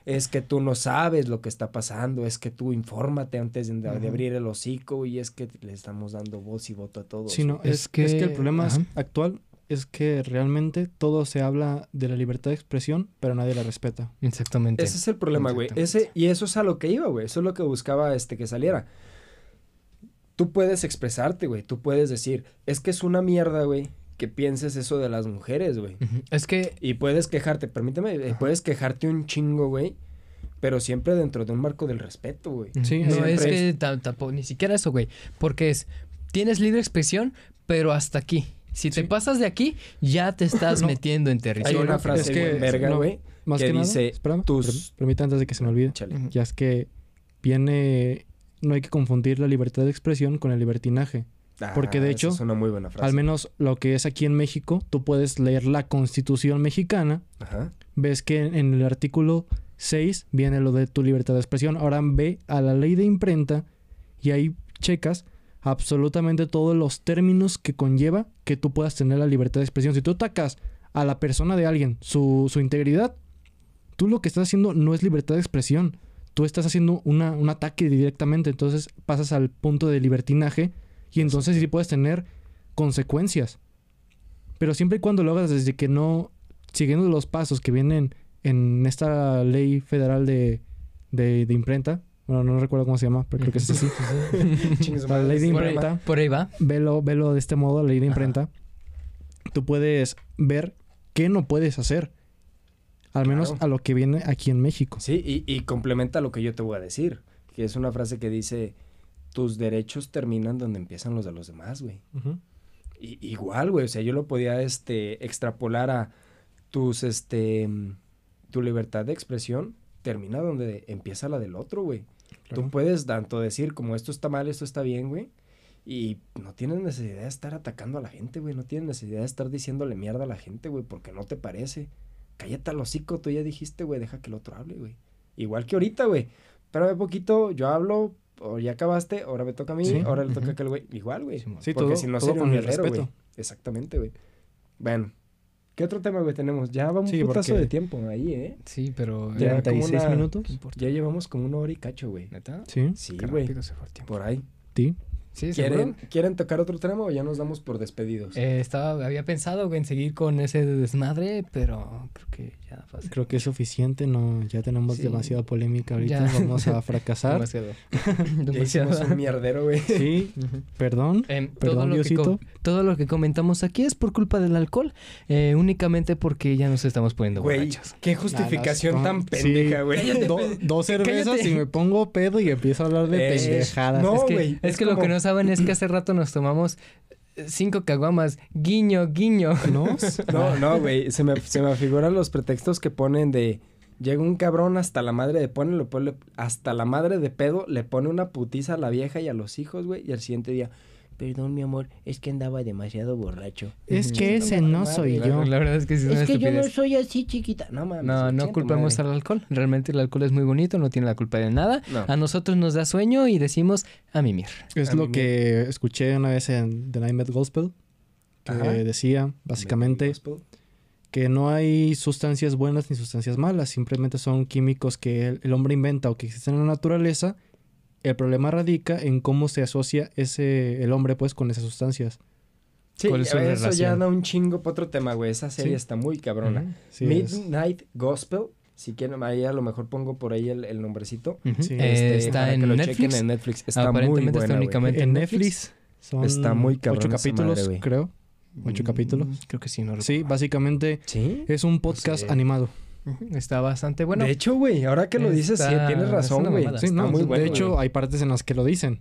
Es que tú no sabes lo que está pasando, es que tú infórmate antes de, abrir el hocico y es que le estamos dando voz y voto a todos. Sí, no, es, que, es que el problema ajá. actual es que realmente todo se habla de la libertad de expresión, pero nadie la respeta. Exactamente. Ese es el problema, güey. Ese, y eso es a lo que iba, güey. Eso es lo que buscaba este que saliera. Tú puedes expresarte, güey. Tú puedes decir, es que es una mierda, güey, que pienses eso de las mujeres, güey. Es que Y puedes quejarte, permíteme, eh, puedes quejarte un chingo, güey. Pero siempre dentro de un marco del respeto, güey. Sí, no siempre es que ta- tampoco, ni siquiera eso, güey. Porque es, tienes libre expresión, pero hasta aquí. Si te Sí. pasas de aquí, ya te estás No. metiendo en Hay territorio. una es frase que- verga, no, güey. Más que que, dice, espérame, tus- permítame antes de que se me olvide. Chale. Ya es que viene, no hay que confundir la libertad de expresión con el libertinaje. Porque, de Ah, hecho, esa es una muy buena frase. Al menos lo que es aquí en México, tú puedes leer la constitución mexicana, Ajá. ves que en, en el artículo 6 viene lo de tu libertad de expresión. Ahora ve a la ley de imprenta y ahí checas absolutamente todos los términos que conlleva que tú puedas tener la libertad de expresión. Si tú atacas a la persona de alguien, su, su integridad, tú lo que estás haciendo no es libertad de expresión. Tú estás haciendo una, un ataque directamente. Entonces pasas al punto de libertinaje y entonces sí puedes tener consecuencias. Pero siempre y cuando lo hagas desde que no, siguiendo los pasos que vienen en esta ley federal de, de, de imprenta, bueno, no recuerdo cómo se llama, pero creo que es así. *laughs* La ley de imprenta. por ahí va. velo, velo de este modo, ley de imprenta, tú puedes ver qué no puedes hacer. Al menos Claro. a lo que viene aquí en México. Sí, y, y complementa lo que yo te voy a decir, que es una frase que dice, tus derechos terminan donde empiezan los de los demás, güey. Y, igual, güey, o sea, yo lo podía, este, extrapolar a tus, este, tu libertad de expresión termina donde empieza la del otro, güey. Claro. Tú puedes tanto decir como esto está mal, esto está bien, güey. Y no tienes necesidad de estar atacando a la gente, güey. No tienes necesidad de estar diciéndole mierda a la gente, güey, porque no te parece. Cállate al hocico, tú ya dijiste, güey, deja que el otro hable, güey. Igual que ahorita, güey. Espérame poquito, yo hablo, o ya acabaste, ahora me toca a mí, Sí, ahora le toca a aquel güey. Igual, güey. Sí, porque todo, si no todo sería un con el respeto. güey. Exactamente, güey. Bueno, ¿qué otro tema, güey, tenemos? Ya va un Sí, putazo porque- de tiempo ahí, ¿eh? Sí, pero... Ya, como 36 una- minutos. Ya llevamos como una hora y cacho, güey. ¿Neta? Sí, Sí, Qué güey. rápido se fue el tiempo. Por ahí. sí. Sí, ¿Quieren. ¿Quieren tocar otro tema o ya nos damos por despedidos? Eh, estaba, había pensado en seguir con ese desmadre, pero creo que demasiado fácil. Creo que es suficiente, no, ya tenemos Sí. demasiada polémica ahorita, Ya. vamos a fracasar. Demasiado. *laughs* Ya demasiado. un mierdero, güey. Sí, perdón. Em, Perdón, todo, lo que Diosito. todo lo que comentamos aquí es por culpa del alcohol, eh, únicamente porque ya nos estamos poniendo Güey, borrachos. qué justificación Nada, tan pendeja, güey. Do- dos cervezas cállate. y me pongo pedo y empiezo a hablar de Eh, pendejadas. no, es que, güey, es es que lo que no saben es que hace rato nos tomamos eh, cinco caguamas. Guiño, guiño. ¿No? *laughs* No, no, güey. Se me, se me figuran los pretextos que ponen de. Llega un cabrón hasta la madre de pone, lo pone hasta la madre de pedo, le pone una putiza a la vieja y a los hijos, güey. Y al siguiente día, perdón, mi amor, es que andaba demasiado borracho. Es que ese no soy yo. la verdad es que sí es una Es que yo no soy así, chiquita. No mames. No, no culpamos madre. al alcohol. Realmente el alcohol es muy bonito, no tiene la culpa de nada. No. A nosotros nos da sueño y decimos a mimir. Es A lo que escuché una vez en The Night Met Gospel, que Ajá. decía básicamente que no hay sustancias buenas ni sustancias malas, simplemente son químicos que el, el hombre inventa o que existen en la naturaleza. El problema radica en cómo se asocia ese el hombre pues con esas sustancias. Sí, ¿Cuál es su eso ya da un chingo para otro tema, güey. Esa serie Sí. está muy cabrona. Ujú. Sí, es- Midnight Gospel. Si quieren, ahí a lo mejor pongo por ahí el, el nombrecito. Sí. Eh, Este, está en que lo Netflix. en Netflix. Está muy buena, está únicamente en Netflix son Está muy cabrón ocho capítulos, madre, creo. Ocho Mm, capítulos. Creo que sí, no Sí, recuerdo. básicamente ¿Sí? es un podcast sé. animado. Está bastante bueno. de hecho, güey, ahora que lo dices, sí, tienes es razón, güey. Sí, no, muy de hecho hay partes en las que lo dicen.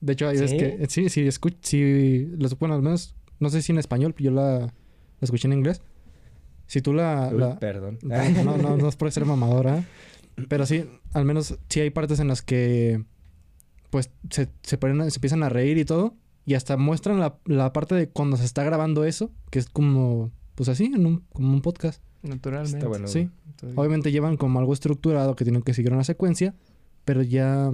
De hecho, hay veces ¿Sí? que sí, sí, escuch- sí, lo bueno, al menos no sé si en español, yo la, la escuché en inglés. Si tú la, Uy, la- perdón. *laughs* no, no, no es por ser mamadora, pero sí, al menos sí hay partes en las que pues se, se, ponen- se empiezan a reír y todo y hasta muestran la, la parte de cuando se está grabando eso, que es como pues así, en un, como un podcast. Naturalmente. Está bueno, Sí. Entonces, Obviamente llevan como algo estructurado que tienen que seguir una secuencia, pero ya,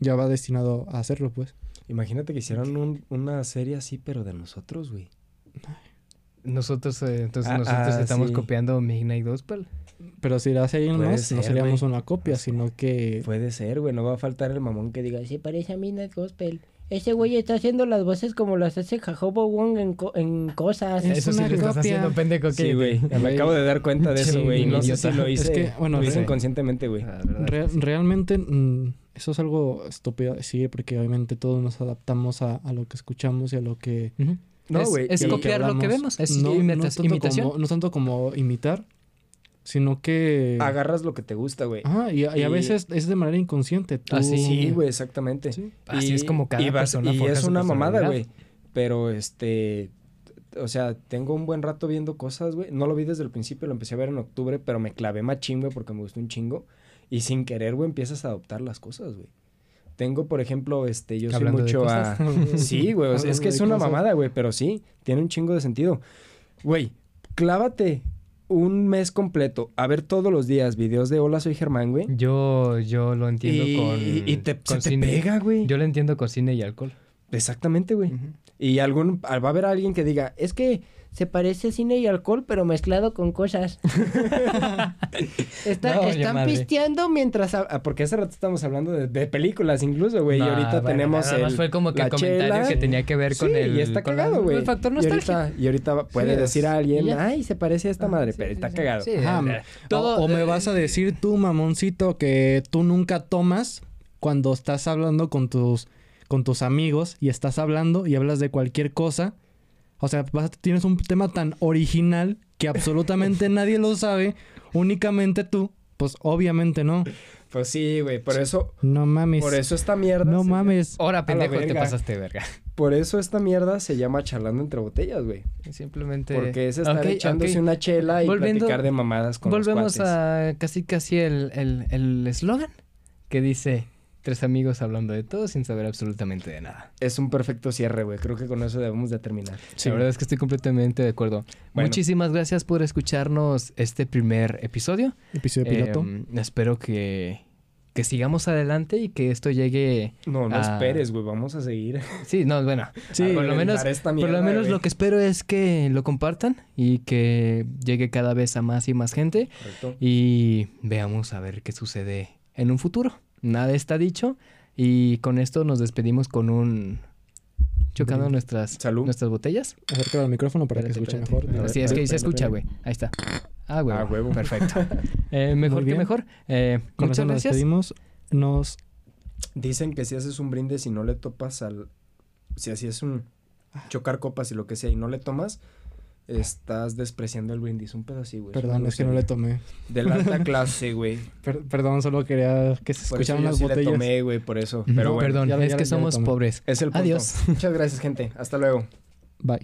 ya va destinado a hacerlo, pues. Imagínate que hicieran un- una serie así, pero de nosotros, güey. Nosotros, eh, entonces Ah, nosotros ah, estamos sí. copiando Midnight Gospel. Pero si la hace alguien más, no ser, seríamos una copia, sino que... Puede ser, güey. No va a faltar el mamón que diga, se parece a Midnight Gospel. Ese güey está haciendo las voces como las hace Jacobo Wong en, co- en cosas. Es Eso sí una lo estás copia. haciendo, pendejo. Sí, güey. Me acabo de dar cuenta de eso, Sí, güey. No sé si lo hice, Es que, bueno, lo hice inconscientemente, güey. Verdad Re- es realmente mm, eso es algo estúpido decir porque obviamente todos nos adaptamos a, a lo que escuchamos y a lo que... Ujú. No, es, güey, es lo copiar lo que vemos. Es no, no tanto imitación. Como, no tanto como imitar, sino que... Agarras lo que te gusta, güey. Ajá, y, a- y a Y- veces es de manera inconsciente. Tú... Así. Sí, güey, exactamente. Sí. Así es como cada y vas- persona Y es una mamada, güey. Pero, este... O sea, tengo un buen rato viendo cosas, güey. No lo vi desde el principio, lo empecé a ver en octubre, pero me clavé machín, güey, porque me gustó un chingo. Y sin querer, güey, empiezas a adoptar las cosas, güey. Tengo, por ejemplo, este, yo soy Hablando de mucho a... cosas. *laughs* Sí, güey, es que es una cosas. mamada, güey, pero sí, tiene un chingo de sentido. Güey, clávate un mes completo a ver todos los días videos de Hola, soy Germán, güey. Yo, yo lo entiendo Y, con. y te, con se te pega, güey. Yo lo entiendo con cine y alcohol. Exactamente, güey. Y algún, va a haber alguien que diga, es que se parece cine y alcohol, pero mezclado con cosas. *laughs* Está- No, están madre. pisteando mientras... ah, Porque hace rato estamos hablando de, de películas incluso, güey. y ahorita bueno, tenemos nada más el, fue como que el comentario chela. que tenía que ver con Sí, el. y está cagado, güey. El factor Y nostalgia. ahorita, y ahorita puede decir a alguien, Y ay, se parece a esta Ah, madre, sí, pero sí, está sí. cagado. Sí, Ajá, todo, o, o me eh, vas a decir tú, mamoncito, que tú nunca tomas cuando estás hablando con tus, con tus amigos y estás hablando y hablas de cualquier cosa. O sea, vas- tienes un tema tan original que absolutamente *laughs* nadie lo sabe, únicamente tú. Pues obviamente no. Pues sí, güey, por eso, No mames. por eso esta mierda... no se- mames. Ahora, pendejo, te pasaste, verga. Por eso esta mierda se llama charlando entre botellas, güey. Simplemente. Porque es estar echándose una chela y Volviendo- platicar de mamadas con Volvemos los a casi casi el el- el eslogan que dice tres amigos hablando de todo sin saber absolutamente de nada. Es un perfecto cierre, güey. Creo que con eso debemos de terminar. Sí. La verdad es que estoy completamente de acuerdo. Bueno. Muchísimas gracias por escucharnos este primer episodio. Episodio piloto. Em, espero que, que sigamos adelante y que esto llegue... No, no esperes, güey. Vamos a seguir. *laughs* Sí, no, bueno. Sí, por lo menos, esta por lo, menos lo que espero es que lo compartan y que llegue cada vez a más y más gente. Correcto. y veamos a ver qué sucede en un futuro. Nada está dicho y con esto nos despedimos con un chocando nuestras Salud. nuestras botellas. Acércalo al micrófono para que se escuche espérate. mejor. A ver, Sí, es que ahí se escucha, güey. Ahí está. Ah, huevo. Ah, huevo. Perfecto. *laughs* Eh, mejor que mejor. Eh, Con muchas eso nos gracias. despedimos. Nos... Dicen que si haces un brindis y no le topas al... Si así es un chocar copas y lo que sea y no le tomas, estás despreciando el brindis. Un pedo así, güey. Perdón, es que no le tomé. De la alta *laughs* clase, güey. Per- perdón, solo quería que se escucharan las sí le botellas. tomé, güey, por eso. No, Pero bueno, perdón, ya- es ya- que ya le somos pobres. es el punto. Adiós. Muchas gracias, gente. Hasta luego. Bye.